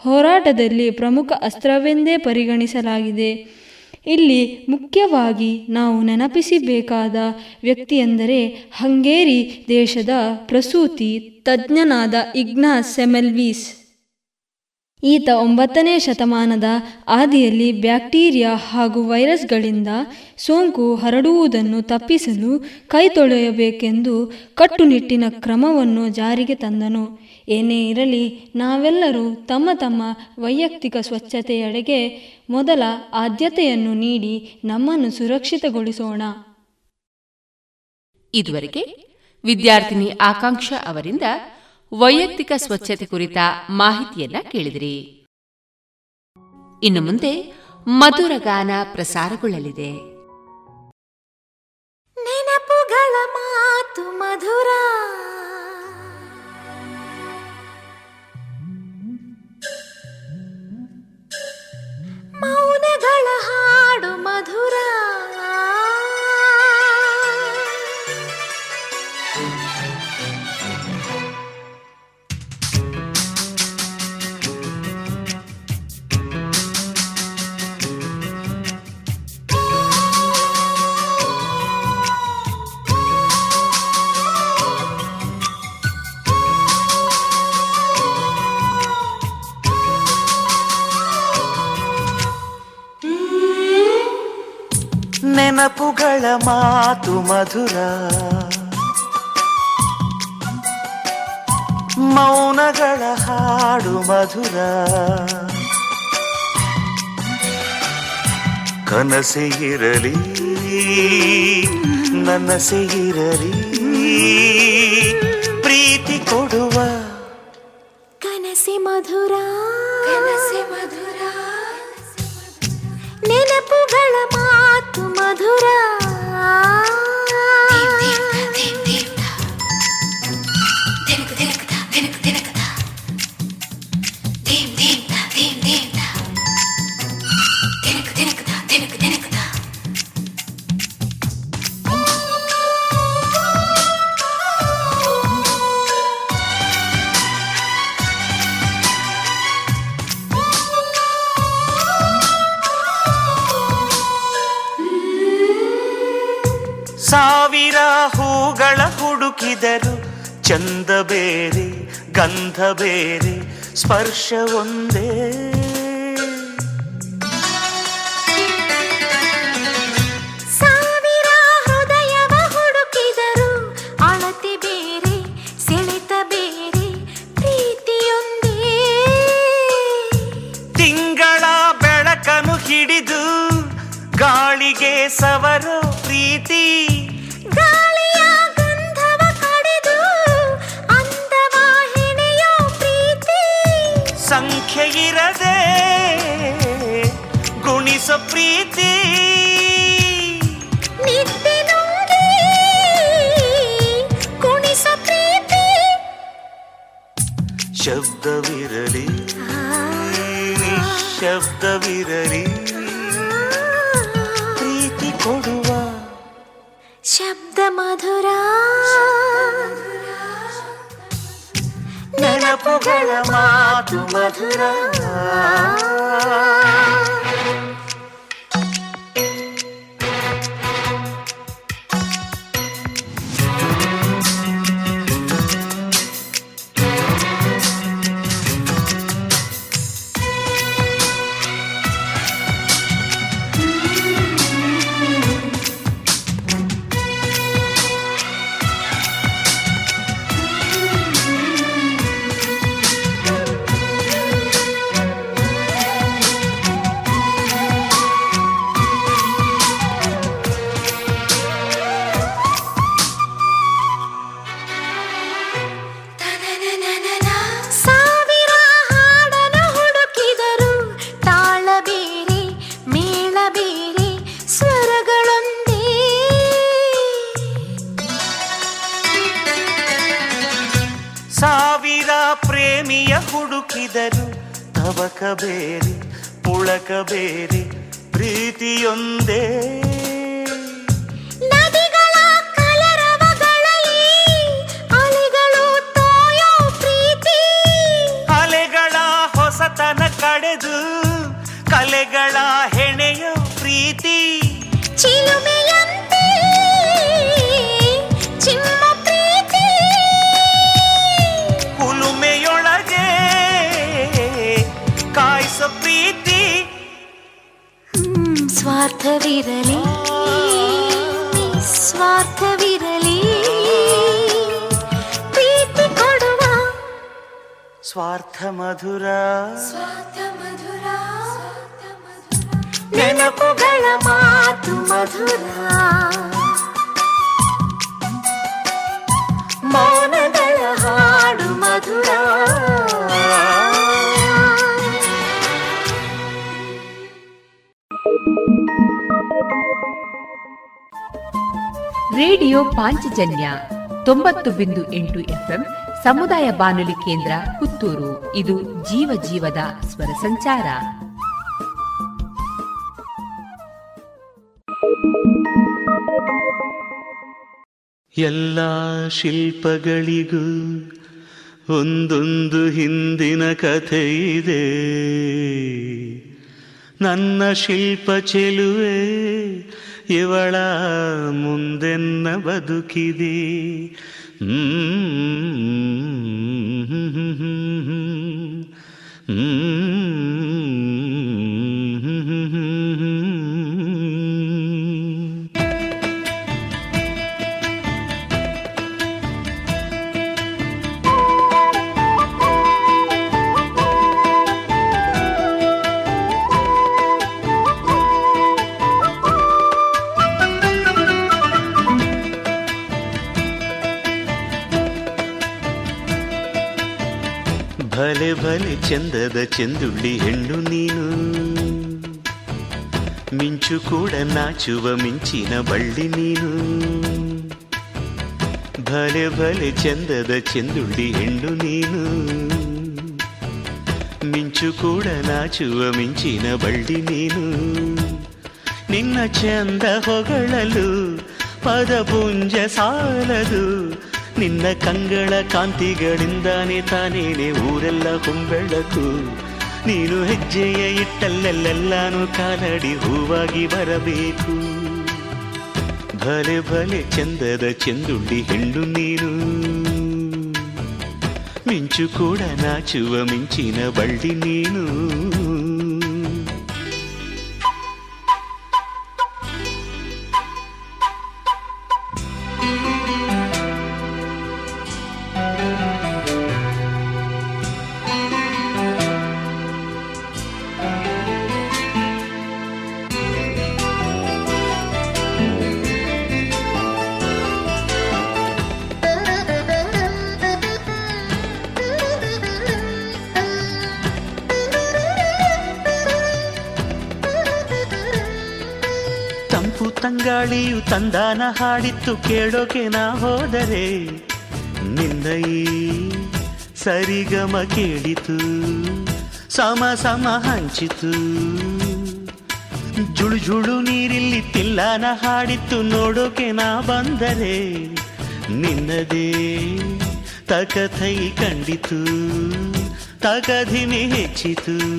[SPEAKER 15] ಹೋರಾಟದಲ್ಲಿ ಪ್ರಮುಖ ಅಸ್ತ್ರವೆಂದೇ ಪರಿಗಣಿಸಲಾಗಿದೆ. ಇಲ್ಲಿ ಮುಖ್ಯವಾಗಿ ನಾವು ನೆನಪಿಸಬೇಕಾದ ವ್ಯಕ್ತಿಯೆಂದರೆ ಹಂಗೇರಿ ದೇಶದ ಪ್ರಸೂತಿ ತಜ್ಞನಾದ ಇಗ್ನಾಸ್ ಸೆಮೆಲ್ವೀಸ್. ಈತ ಒಂಬತ್ತನೇ ಶತಮಾನದ ಆದಿಯಲ್ಲಿ ಬ್ಯಾಕ್ಟೀರಿಯಾ ಹಾಗೂ ವೈರಸ್ಗಳಿಂದ ಸೋಂಕು ಹರಡುವುದನ್ನು ತಪ್ಪಿಸಲು ಕೈ ತೊಳೆಯಬೇಕೆಂದು ಕಟ್ಟುನಿಟ್ಟಿನ ಕ್ರಮವನ್ನು ಜಾರಿಗೆ ತಂದನು. ಏನೇ ಇರಲಿ, ನಾವೆಲ್ಲರೂ ತಮ್ಮ ತಮ್ಮ ವೈಯಕ್ತಿಕ ಸ್ವಚ್ಛತೆಯೆಡೆಗೆ ಮೊದಲ ಆದ್ಯತೆಯನ್ನು ನೀಡಿ ನಮ್ಮನ್ನು ಸುರಕ್ಷಿತಗೊಳಿಸೋಣ.
[SPEAKER 2] ಇದುವರೆಗೆ ವಿದ್ಯಾರ್ಥಿನಿ ಆಕಾಂಕ್ಷ ಅವರಿಂದ ವೈಯಕ್ತಿಕ ಸ್ವಚ್ಛತೆ ಕುರಿತ ಮಾಹಿತಿಯನ್ನ ಕೇಳಿದಿರಿ. ಇನ್ನು ಮುಂದೆ ಮಧುರ ಗಾನ ಪ್ರಸಾರಗೊಳ್ಳಲಿದೆ.
[SPEAKER 16] ನೆನಪುಗಳ ಮಾತು ಮಧುರ. ಮೌನಗಳ ಹಾಡು ಮಧುರ.
[SPEAKER 17] ನೆನಪುಗಳ ಮಾತು ಮಧುರ. ಮೌನಗಳ ಹಾಡು ಮಧುರ. ಕನಸೆ ಇರಲಿ ನನಸೆ ಇರಲಿ ಪ್ರೀತಿ ಕೊಡುವ.
[SPEAKER 16] ಕನಸೆ ಮಧುರ. ಕನಸೆ ಮಧುರ. ನೆನಪುಗಳ ಮಾತು
[SPEAKER 17] ಗಂಧ ಬೇರೆ ಸ್ಪರ್ಶ ಒಂದೇ.
[SPEAKER 2] ಪಾಂಚಜನ್ಯ ತೊಂಬತ್ತು ಬಿಂದು ಎಂಟು ಎಫ್ಎಂ ಸಮುದಾಯ ಬಾನುಲಿ ಕೇಂದ್ರ ಪುತ್ತೂರು. ಇದು ಜೀವ ಜೀವದ ಸ್ವರ ಸಂಚಾರ.
[SPEAKER 17] ಎಲ್ಲ ಶಿಲ್ಪಗಳಿಗೂ ಒಂದೊಂದು ಹಿಂದಿನ ಕಥೆ ಇದೆ. ನನ್ನ ಶಿಲ್ಪ ಚೆಲುವೆ ಇವಳ ಮುಂದೆನ್ನ ಬದುಕಿದೆ. ಹ್ಮ್ ಚಂದದ ಚೆಂದುಳ್ಳಿ ಹೆಣ್ಣು ನೀನು. ಮಿಂಚು ಕೂಡ ನಾಚುವ ಮಿಂಚಿನ ಬಳ್ಳಿ ನೀನು. ಭಲೆ ಭಲೆ ಚಂದದ ಚೆಂದುಳ್ಳಿ ಹೆಣ್ಣು ನೀನು. ಮಿಂಚು ಕೂಡ ನಾಚುವ ಮಿಂಚಿನ ಬಳ್ಳಿ ನೀನು. ನಿನ್ನ ಚಂದ ಹೊಗಳಲು ಪದಪುಂಜ ಸಾಲದು. ನಿನ್ನ ಕಂಗಳ ಕಾಂತಿಗಳಿಂದಾನೆ ತಾನೇನೆ ಊರೆಲ್ಲ ಹೊಂಬೆಳಕು. ನೀನು ಹೆಜ್ಜೆಯ ಇಟ್ಟಲ್ಲೆಲ್ಲೆಲ್ಲಾನು ಕಾಲಡಿ ಹೂವಾಗಿ ಬರಬೇಕು. ಭಲೆ ಭಲೆ ಚಂದದ ಚಂದುಂಡಿ ಹೆಣ್ಣು ನೀನು. ಮಿಂಚು ಕೂಡ ನಾಚುವ ಮಿಂಚಿನ ಬಳ್ಳಿ ನೀನು. ತಂದಾನ ಹಾಡಿತ್ತು ಕೇಳೋಕೆ ನಾ ಹೋದರೆ ನಿನ್ನ ಸರಿಗಮ ಕೇಳಿತು, ಸಮ ಸಮ ಹಂಚಿತು. ಜುಳು ಜುಳು ನೀರಿಲ್ಲಿ ತಿಲ್ಲಾನ ಹಾಡಿತ್ತು ನೋಡೋಕೆ ನಾ ಬಂದರೆ, ನಿನ್ನದೇ ತಕಥೈ ಕಂಡಿತು ತಕಧಿನಿ ಹೆಚ್ಚಿತು.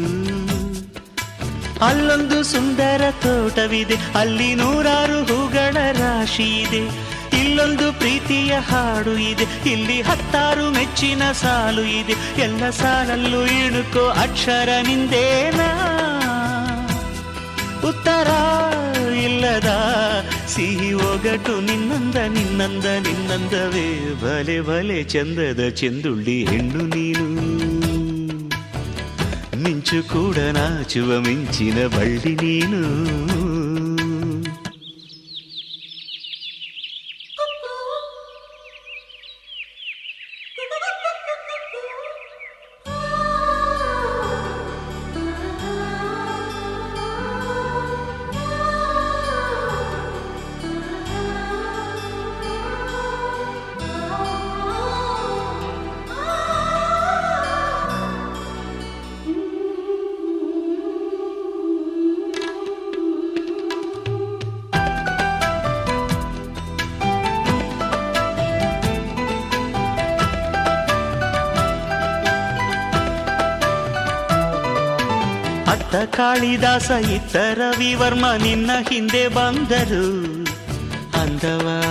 [SPEAKER 17] ಅಲ್ಲೊಂದು ಸುಂದರ ತೋಟವಿದೆ, ಅಲ್ಲಿ ನೂರಾರು ಹೂಗಳ ರಾಶಿ ಇದೆ. ಇಲ್ಲೊಂದು ಪ್ರೀತಿಯ ಹಾಡು ಇದೆ, ಇಲ್ಲಿ ಹತ್ತಾರು ಮೆಚ್ಚಿನ ಸಾಲು ಇದೆ. ಎಲ್ಲ ಸಾಲಲ್ಲೂ ಇಣುಕೋ ಅಕ್ಷರ ನಿಂದೇನ? ಉತ್ತರ ಇಲ್ಲದ ಸಿಹಿ ಒಗಟು ನಿನ್ನಂದ ನಿನ್ನಂದ, ನಿನ್ನಂದವೇ. ಬಲೆ ಬಲೆ ಚಂದದ ಚೆಂದುಳ್ಳಿ ಹೆಣ್ಣು ನೀನು. ಮಿಂಚು ಕೂಡ ನಾಚುವ ಮಿಂಚಿನ ಬಳ್ಳಿ ನೀನು ಕಾಳಿದಾಸ ಇತ್ತ ರವಿವರ್ಮ ನಿನ್ನ ಹಿಂದೆ ಬಂದರು. ಅಂದವ,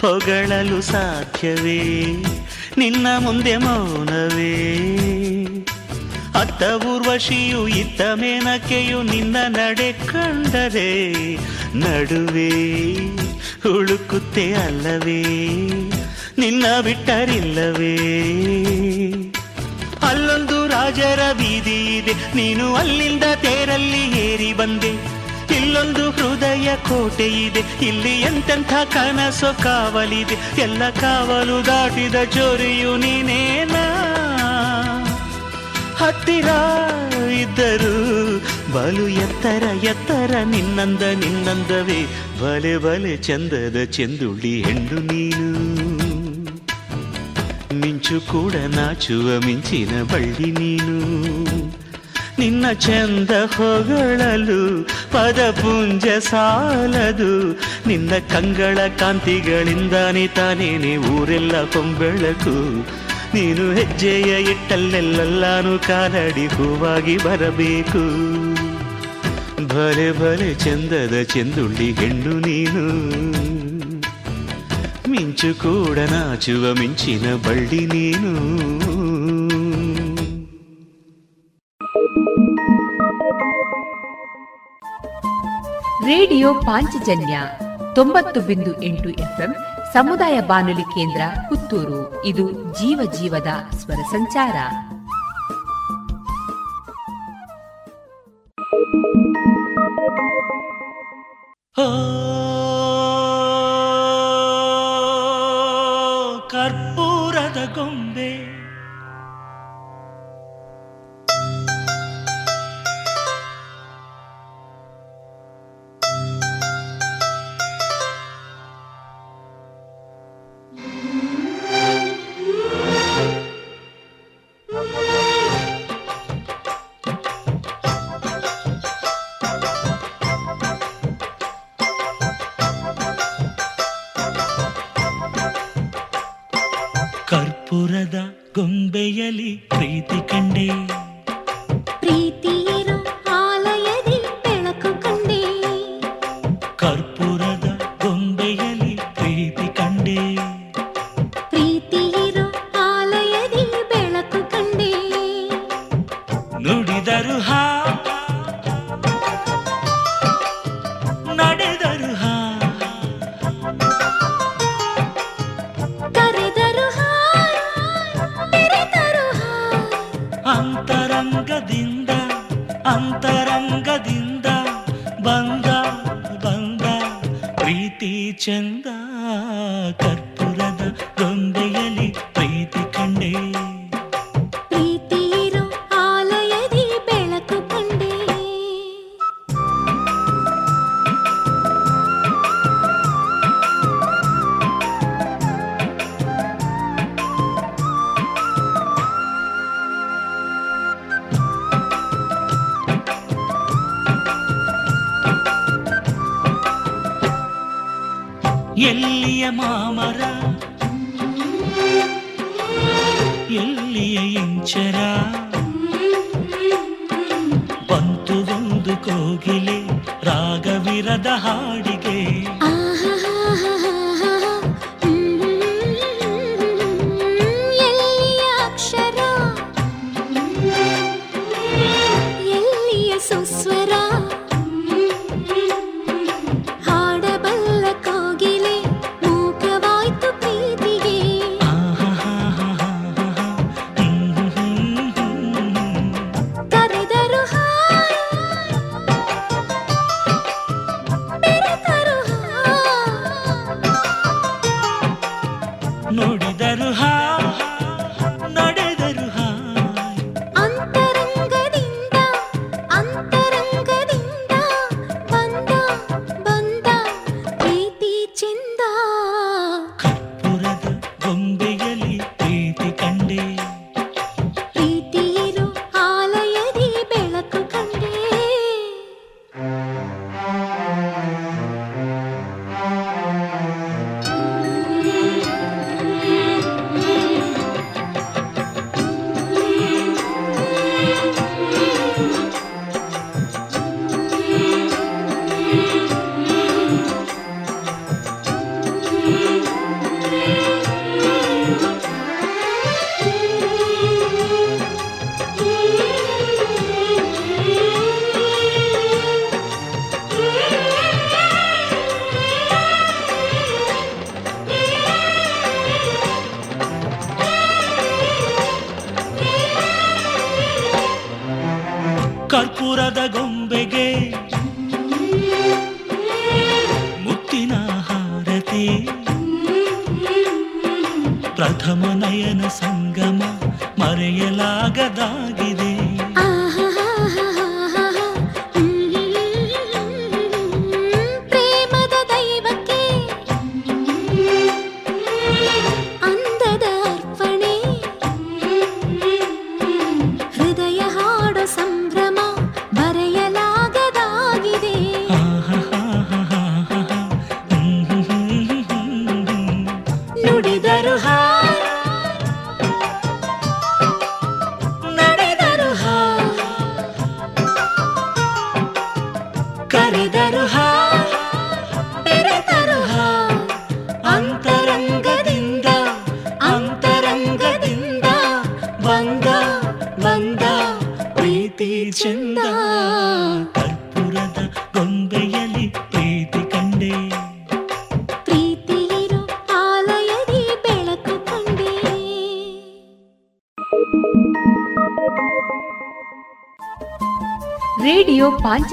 [SPEAKER 17] ಹೊಗಳಲು ಸಾಧ್ಯವೇ? ನಿನ್ನ ಮುಂದೆ ಮೌನವೇ? ಅತ್ತ ಊರ್ವಶಿಯು ಇತ್ತ ಮೇನಕೆಯು ನಿನ್ನ ನಡೆ ಕಂಡರೆ. ನಡುವೆ ಹುಳುಕುತ್ತೆ ಅಲ್ಲವೇ? ನಿನ್ನ ಬಿಟ್ಟರಿಲ್ಲವೇ? ಅಲ್ಲೊಂದು ರಾಜರ ಬೀದಿ ಇದೆ. ನೀನು ಅಲ್ಲಿಂದ ತೇರಲ್ಲಿ ಏರಿ ಬಂದೆ. ಇಲ್ಲೊಂದು ಹೃದಯ ಕೋಟೆ ಇದೆ. ಇಲ್ಲಿ ಎಂತೆಂಥ ಕನಸು ಕಾವಲಿದೆ. ಎಲ್ಲ ಕಾವಲು ದಾಟಿದ ಚೋರಿಯು ನೀನೇನ? ಹತ್ತಿರ ಇದ್ದರು ಬಲು ಎತ್ತರ ಎತ್ತರ ನಿನ್ನಂದ ನಿನ್ನಂದವೇ. ಬಲೆ ಬಲೆ ಚಂದದ ಚೆಂದುಳ್ಳಿ ಹೆಂಡು ನೀನು. ಮಿಂಚು ಕೂಡ ನಾಚುವ ಮಿಂಚಿನ ಬಳ್ಳಿ ನೀನು. ನಿನ್ನ ಚಂದ ಹೊಗಳಲು ಪದಪುಂಜ ಸಾಲದು. ನಿನ್ನ ಕಂಗಳ ಕಾಂತಿಗಳಿಂದಾನೆ ತಾನೇನೆ ಊರೆಲ್ಲ ಕೊಂಬೆಳಕು. ನೀನು ಹೆಜ್ಜೆಯ ಇಟ್ಟಲ್ಲೆಲ್ಲಾನು ಕಾಲಡಿ ಹೂವಾಗಿ ಬರಬೇಕು. ಭಲೆ ಬಲೆ ಚಂದದ ಚೆಂದುಳ್ಳಿ ಹೆಣ್ಣು ನೀನು. ಮಿಂಚು ಕೂಡ ನಾಚುವ ಮಿಂಚಿನ ಬಳ್ಳಿ ನೀನು.
[SPEAKER 2] ರೇಡಿಯೋ ಪಾಂಚಜನ್ಯ ತೊಂಬತ್ತು ಬಿಂದು ಎಂಟು ಎಫ್ಎಂ ಸಮುದಾಯ ಬಾನುಲಿ ಕೇಂದ್ರ ಪುತ್ತೂರು. ಇದು ಜೀವ ಜೀವದ ಸ್ವರ ಸಂಚಾರ.
[SPEAKER 17] ರಾಗವಿರದ ಹಾಡಿಗೆ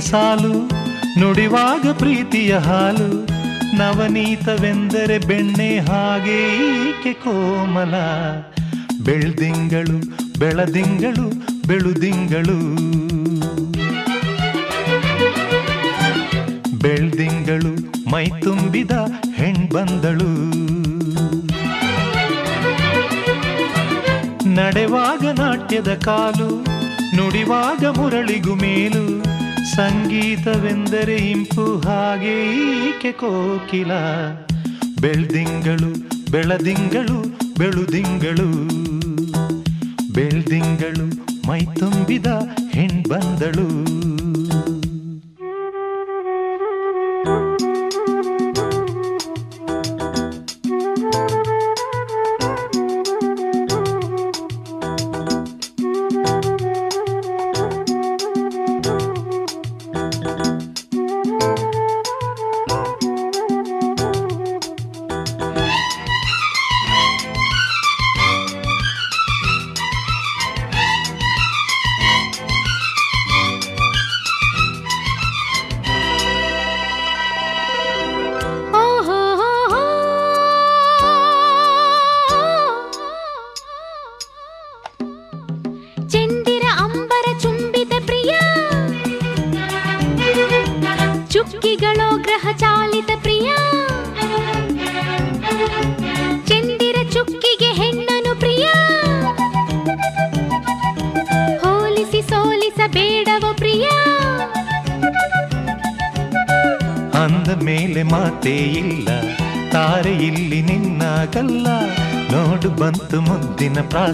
[SPEAKER 18] ಸಾಲು, ನುಡಿವಾಗ ಪ್ರೀತಿಯ ಹಾಲು. ನವನೀತವೆಂದರೆ ಬೆಣ್ಣೆ ಹಾಗೆ ಈಕೆ ಕೋಮಲ. ಬೆಳ್ದಿಂಗಳು, ಬೆಳದಿಂಗಳು, ಬೆಳುದಿಂಗಳು. ಬೆಳ್ದಿಂಗಳು, ಮೈ ತುಂಬಿದ ಹೆಣ್ಬಂದಳು. ನಡೆವಾಗ ನಾಟ್ಯದ ಕಾಲು, ನುಡಿವಾಗ ಮುರಳಿಗು ಮೇಲು. ಸಂಗೀತವೆಂದರೆ ಇಂಪು ಹಾಗೆ ಈಕೆ ಕೋಕಿಲ. ಬೆಳ್ದಿಂಗಳು ಬೆಳದಿಂಗಳು ಬೆಳುದಿಂಗಳು. ಬೆಳ್ದಿಂಗಳು ಮೈ ತುಂಬಿದ ಹೆಣ್ಬಂದಳು.
[SPEAKER 16] ಚೆಂದಿರ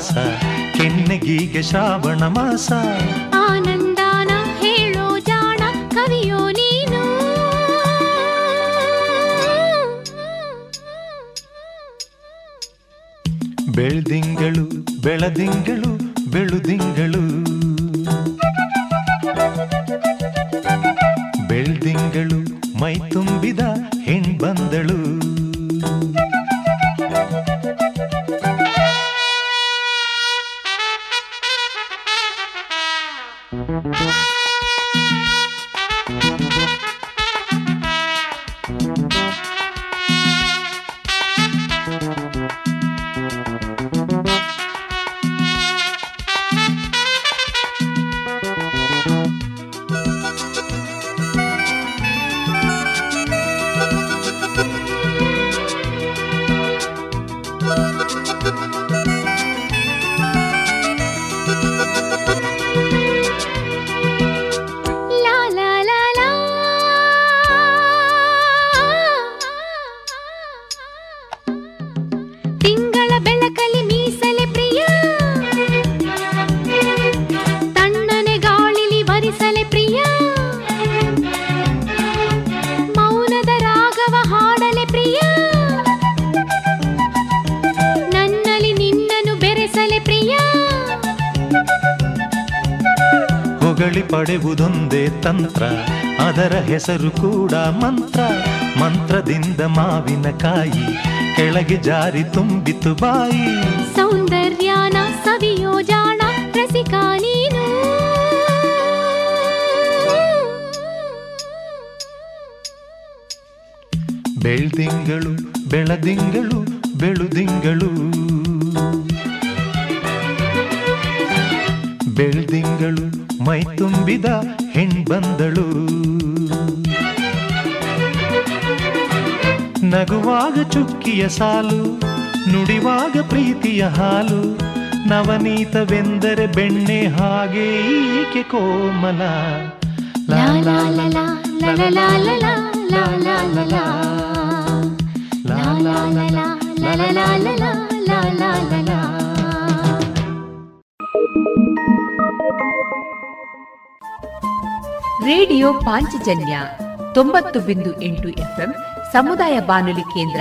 [SPEAKER 18] ಪ್ರಾಸ ಕೆನ್ನೆಗೀಗೆ ಶ್ರಾವಣ ಮಾಸ.
[SPEAKER 16] ಆನಂದಾನ ಹೇಳೋ ಜಾಣ ಕವಿಯೋ ನೀನು.
[SPEAKER 18] ಬೆಳ್ದಿಂಗಳು ಬೆಳದಿಂಗಳು ಬೆಳುದಿಂಗಳು. ಬೆಳ್ದಿಂಗಳು ಮೈ ತುಂಬಿದ ಹೆಣ್ಬಂದಳು. ಹೆಸರು ಕೂಡ ಮಂತ್ರ. ಮಂತ್ರದಿಂದ ಮಾವಿನಕಾಯಿ ಕೆಳಗೆ ಜಾರಿ ತುಂಬಿತು ಬಾಯಿ.
[SPEAKER 16] ಸೌಂದರ್ಯಾನ ಸವಿಯೋ ಜಾಣ ರಸಿಕ ನೀನು.
[SPEAKER 18] ಬೆಳ್ದಿಂಗಳು ಬೆಳದಿಂಗಳು ಬೆಳುದಿಂಗಳು. ಬೆಳ್ದಿಂಗಳು ಮೈ ತುಂಬಿದ ಹೆಣ್ಬಂದಳು ಸಾಲು ನುಡಿವಾಗ ಪ್ರೀತಿಯ ಹಾಲು ನವನೀತವೆಂದರೆ ಬೆಣ್ಣೆ ಹಾಗೆ ಈಕೆ ಕೋಮಲ
[SPEAKER 19] ರೇಡಿಯೋ ಪಾಂಚಜನ್ಯ ತೊಂಬತ್ತು ಬಿಂದು ಎಂಟು ಎಫ್ಎಂ ಸಮುದಾಯ ಬಾನುಲಿ ಕೇಂದ್ರ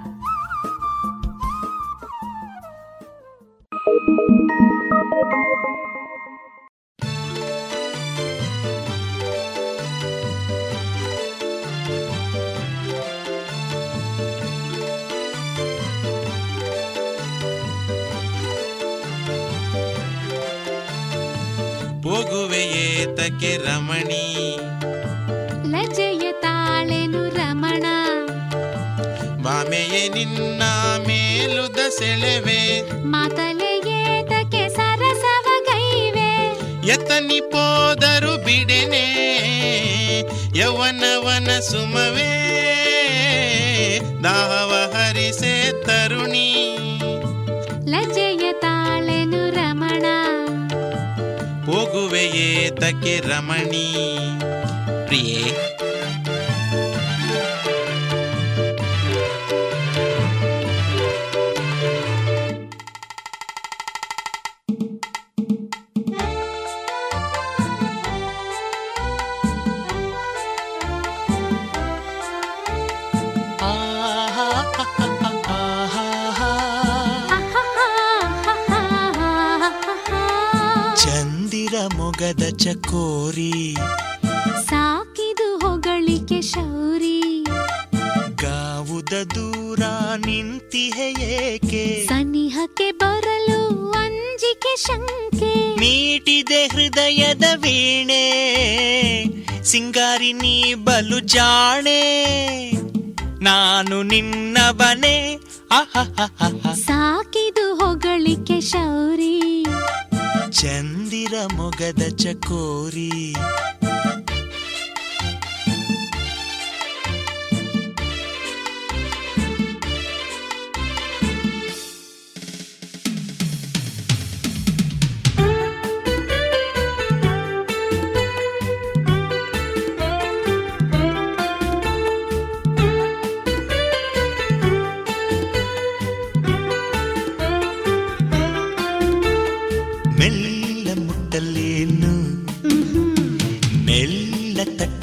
[SPEAKER 17] ಹೃದಯದ ವೀಣೆ. ಸಿಂಗಾರಿ ನೀ ಬಲು ಜಾಣೆ. ನಾನು ನಿನ್ನ ಬನೆ
[SPEAKER 16] ಸಾಕಿದು ಹೊಗಳಿಕೆ ಶೌರಿ.
[SPEAKER 17] ಚಂದಿರ ಮೊಗದ ಚಕೋರಿ.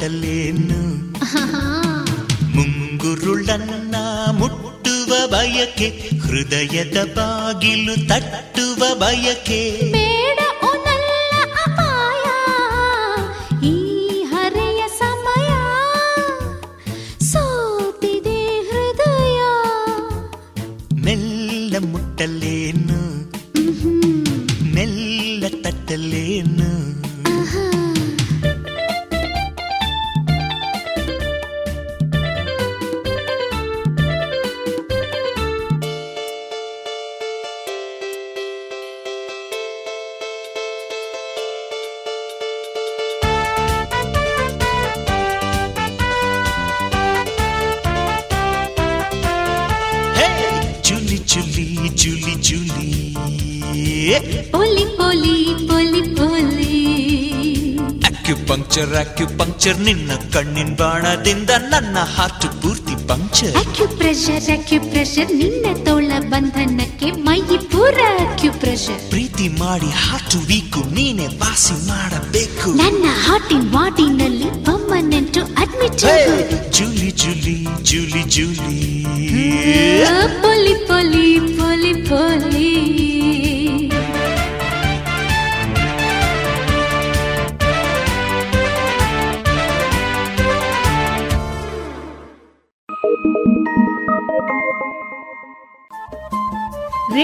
[SPEAKER 17] ಕತ್ತಲೇನು ಮುಂಗುರುಳನ್ನ ಮುಟ್ಟುವ ಬಯಕೆ ಹೃದಯದ ಬಾಗಿಲು ತಟ್ಟುವ ಬಯಕೆ. ಮುಟ್ಟಲೇನು? ಮೆಲ್ಲ ತಟ್ಟಲೇನು? ಅಕ್ಯುಪಂಕ್ಚರ್ ಅಕ್ಯುಪಂಕ್ಚರ್ ನಿನ್ನ ಕಣ್ಣಿನ ಬಾಣದಿಂದ ನನ್ನ ಹಾರ್ಟ್ ಪೂರ್ತಿ ಪಂಕ್ಚರ್
[SPEAKER 16] ಪ್ರೆಷರ್ ಪ್ರೆಷರ್ ನಿನ್ನ ತೋಳ ಬಂಧನಕ್ಕೆ ಮೈ ಪೂರ ಅಕ್ಯುಪ್ರೆಷರ್
[SPEAKER 17] ಪ್ರೀತಿ ಮಾಡಿ ಹಾರ್ಟ್ ವೀಕು ನೀನೆ ವಾಸಿ ಮಾಡಬೇಕು.
[SPEAKER 16] ನನ್ನ ಹಾಟಿನ ವಾಟಿನಲ್ಲಿ permanent admit
[SPEAKER 17] Julie Julie Julie Julie. Julie
[SPEAKER 16] ಪೊಲಿ ಪೊಲಿ ಪೊಲಿ ಪೊಲಿ.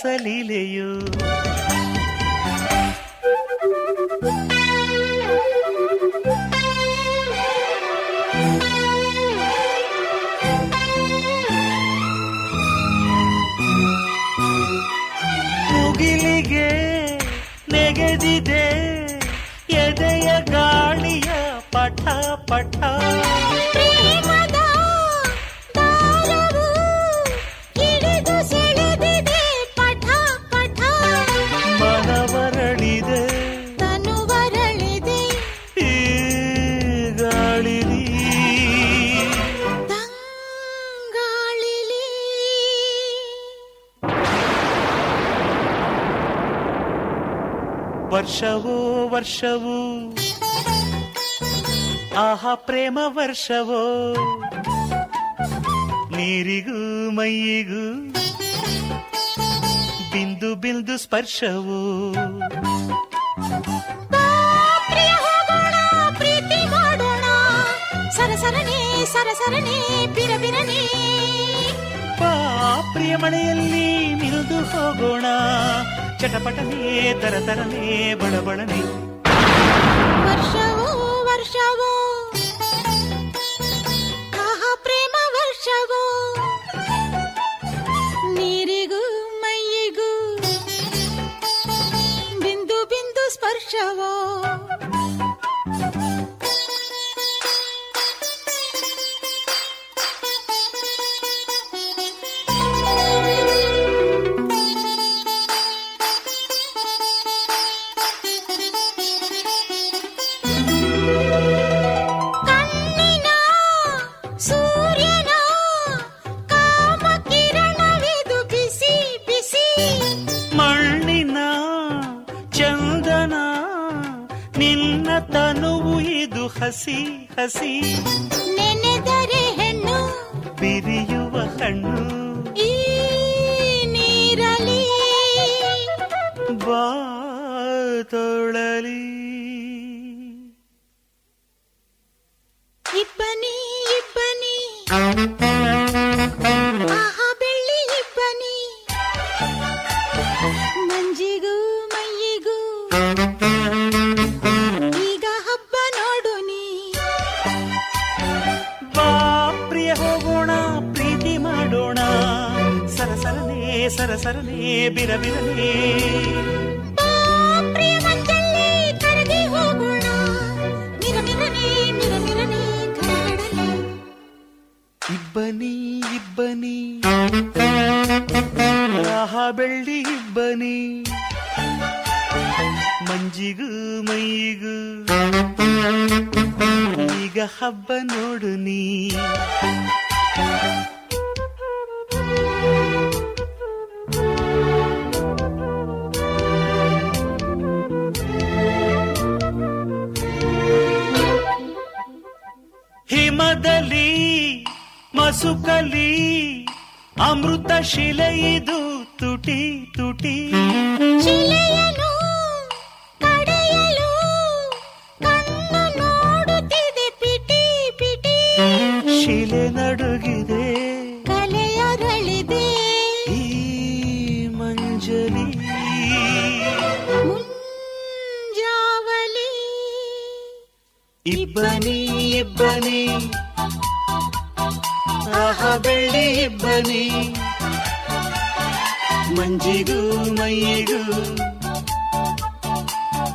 [SPEAKER 17] ಸಲೀಲೆಯು ಮುಗಿಲಿಗೆ ನೆಗೆದಿದೆ ಎದೆಯ ಗಾಳಿಯ ಪಠ ಪಠ ವರ್ಷವೋ ವರ್ಷವೂ. ಆಹಾ ಪ್ರೇಮ ವರ್ಷವೋ. ನೀರಿಗೂ ಮೈಯಿಗೂ ಬಿಂದು ಬಿಂದು ಸ್ಪರ್ಶವು.
[SPEAKER 20] ಸರಸರನೆ ಸರಸರನೆ ಬಿರಬಿರನೆ
[SPEAKER 17] ಪ್ರಿಯ ಮಳೆಯಲ್ಲಿ ನಿಲ್ದು ಹೋಗೋಣ. ಚಟಪಟನೇ ತರತರನೇ ಬಡಬಡನೆ
[SPEAKER 20] I see.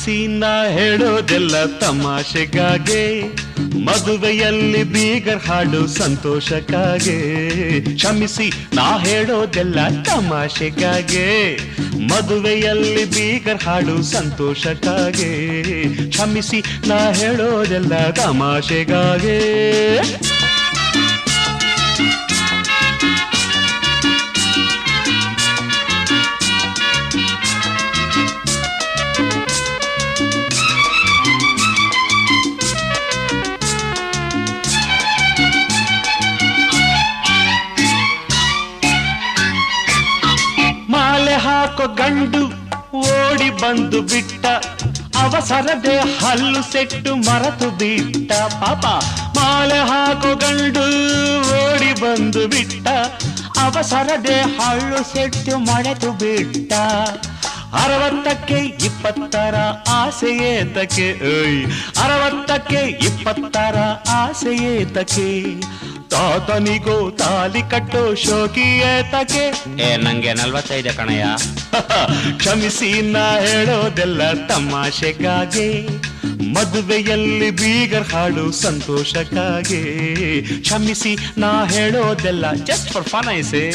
[SPEAKER 17] ಕ್ಷಮಿಸಿ ನಾ ಹೇಳೋದೆಲ್ಲ ತಮಾಷೆಗಾಗೆ. ಮದುವೆಯಲ್ಲಿ ಬೀಗರ್ ಹಾಡು ಸಂತೋಷಕ್ಕಾಗೆ. ಕ್ಷಮಿಸಿ, ನಾ ಹೇಳೋದೆಲ್ಲ ತಮಾಷೆಗಾಗೆ. ಮದುವೆಯಲ್ಲಿ ಬೀಗರ್ ಹಾಡು ಸಂತೋಷಕ್ಕಾಗೆ. ಕ್ಷಮಿಸಿ, ನಾ ಹೇಳೋದೆಲ್ಲ ತಮಾಷೆಗಾಗೆ. ಹಾಕೋ ಗಂಡು ಓಡಿ ಬಂದು ಬಿಟ್ಟ, ಅವಸರದೆ ಹಲ್ಲು ಸೆಟ್ಟು ಮರೆತು ಬಿಟ್ಟ. ಪಾಪ ಮಾಲೆ ಹಾಕೋ ಗಂಡು ಓಡಿ ಬಂದು ಬಿಟ್ಟ, ಅವಸರದೆ ಹಲ್ಲು ಸೆಟ್ಟು ಮರೆತು ಬಿಟ್ಟ. ಅರವತ್ತಕ್ಕೆ ಇಪ್ಪತ್ತರ ಆಸೆಯೇತಕ್ಕೆ ಏಯ್. ಅರವತ್ತಕ್ಕೆ ಇಪ್ಪತ್ತರ ಆಸೆಯೇತಕ್ಕೆ ತಾತನಿಗೋ ತಾಲಿ ಕಟ್ಟೋ ಶೋಕಿಯೇತಕ್ಕೆ
[SPEAKER 16] ಏ ನಂಗೆ ನಲ್ವತ್ತೈದು ಕಣಯ್ಯ.
[SPEAKER 17] ಕ್ಷಮಿಸಿ ನಾ ಹೇಳೋದೆಲ್ಲ ತಮಾಷೆಗಾಗಿ. ಮದುವೆಯಲ್ಲಿ ಬೀಗರ್ ಹಾಡು ಸಂತೋಷಕ್ಕಾಗಿ. ಕ್ಷಮಿಸಿ ನಾ ಹೇಳೋದೆಲ್ಲ
[SPEAKER 21] just for fun
[SPEAKER 16] I say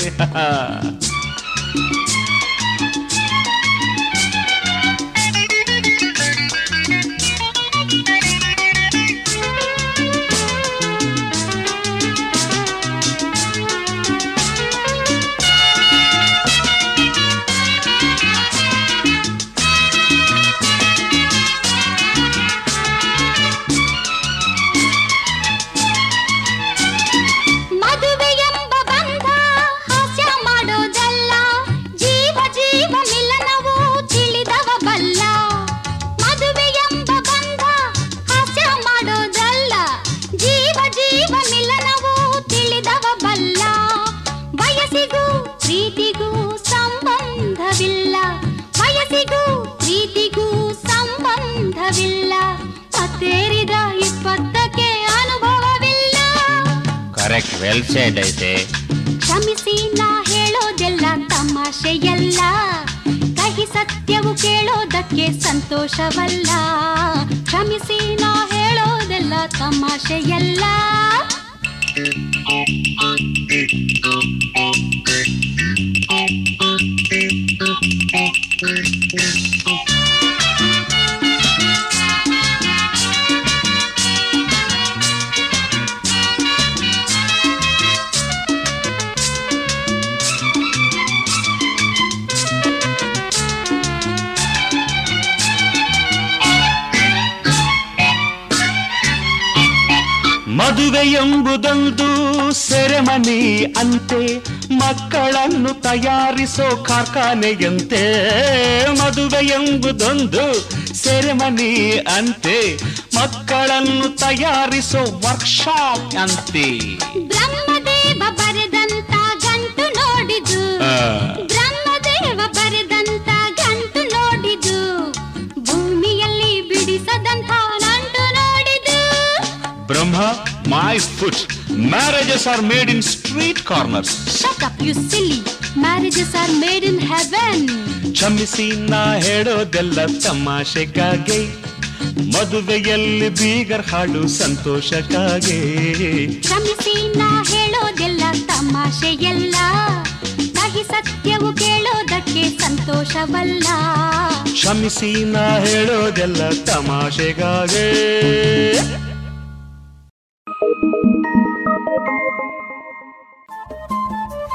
[SPEAKER 16] said ಐತೆ
[SPEAKER 21] ಕ್ಷಮಿಸಿ ನಾ ಹೇಳೋದೆಲ್ಲ ತಮಾಷೆಯಲ್ಲ. ಕಹಿ ಸತ್ಯವು ಕೇಳೋದಕ್ಕೆ ಸಂತೋಷವಲ್ಲ. ಕ್ಷಮಿಸಿ ನಾ ಹೇಳೋದೆಲ್ಲ ತಮಾಷೆಯಲ್ಲ.
[SPEAKER 17] ಮದುವೆ ಎಂಬುದೊಂದು ಸೆರೆಮನಿ ಅಂತೆ ಮಕ್ಕಳನ್ನು ತಯಾರಿಸೋ ಕಾರ್ಖಾನೆಯಂತೆ ಮದುವೆ ಎಂಬುದೊಂದು ಸೆರೆಮನಿ ಅಂತೆ ಮಕ್ಕಳನ್ನು ತಯಾರಿಸೋ ವರ್ಕ್ಶಾಪ್ ಅಂತೆ my foot. Marriages are made in street corners.
[SPEAKER 21] Shut up, you silly.
[SPEAKER 16] Marriages are made in heaven.
[SPEAKER 5] ಕ್ಷಮಿಸಿ ನಾ ಹೇಳೋದೆಲ್ಲ ತಮಾಷೆಗಾಗಿ ಮದುವೆಯಲ್ಲಿ ಬೀಗರ್ ಹಾಡು ಸಂತೋಷಕ್ಕಾಗಿ
[SPEAKER 16] ಕ್ಷಮಿಸಿ ನಾ ಹೇಳೋದೆಲ್ಲ ತಮಾಷೆಯಲ್ಲ ಕಹಿ ಸತ್ಯವು ಕೇಳೋದಕ್ಕೆ ಸಂತೋಷವಲ್ಲ
[SPEAKER 5] ಕ್ಷಮಿಸಿ ನಾ ಹೇಳೋದೆಲ್ಲ ತಮಾಷೆಗಾಗಿ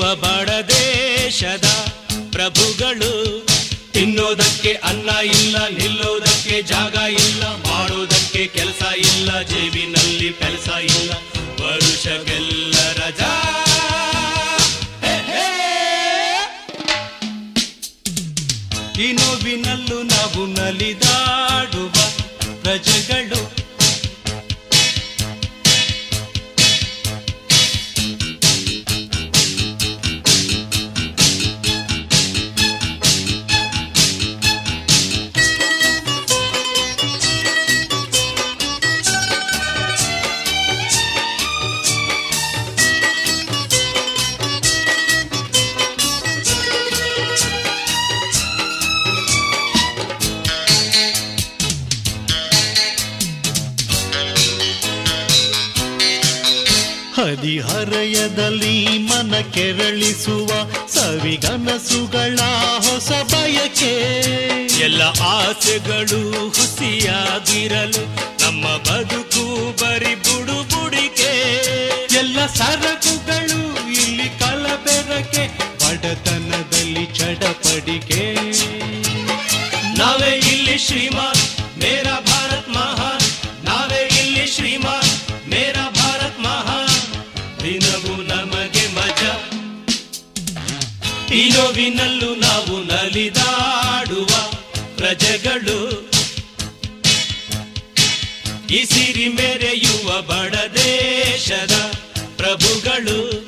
[SPEAKER 5] ಬಡ ದೇಶದ ಪ್ರಭುಗಳು. ತಿನ್ನೋದಕ್ಕೆ ಅನ್ನ ಇಲ್ಲ, ನಿಲ್ಲೋದಕ್ಕೆ ಜಾಗ ಇಲ್ಲ, ಮಾಡೋದಕ್ಕೆ ಕೆಲಸ ಇಲ್ಲ, ಜೇಬಿನಲ್ಲಿ ಕೆಲಸ ಇಲ್ಲ. ವರುಷವೆಲ್ಲ ರಜಾ. ಈ ನೋವಿನಲ್ಲೂ ನಾವು ನಲಿದಾಡುವ ಪ್ರಜೆಗಳು. ಹದಿಹರಯದಲ್ಲಿ ಮನ ಕೆರಳಿಸುವ ಸವಿಗನಸುಗಳ ಹೊಸ ಬಯಕೆ. ಎಲ್ಲ ಆಸೆಗಳು ಹುಸಿಯಾಗಿರಲು ನಮ್ಮ ಬದುಕು ಬರಿ ಬುಡು ಬುಡಿಕೆ ಎಲ್ಲ ಸರಕುಗಳು ಇಲ್ಲಿ ಕಲಬೆರಕೆ, ಬಡತನದಲ್ಲಿ ಚಡಪಡಿಕೆ. ನಾವೇ ಇಲ್ಲಿ ಶ್ರೀಮಾನ್, ಮೇರಾ ಈ ನೋವಿನಲ್ಲೂ ನಾವು ನಲಿದಾಡುವ ಪ್ರಜೆಗಳು. ಈ ಸಿರಿ ಮೆರೆಯುವ ಬಡ ದೇಶದ ಪ್ರಭುಗಳು.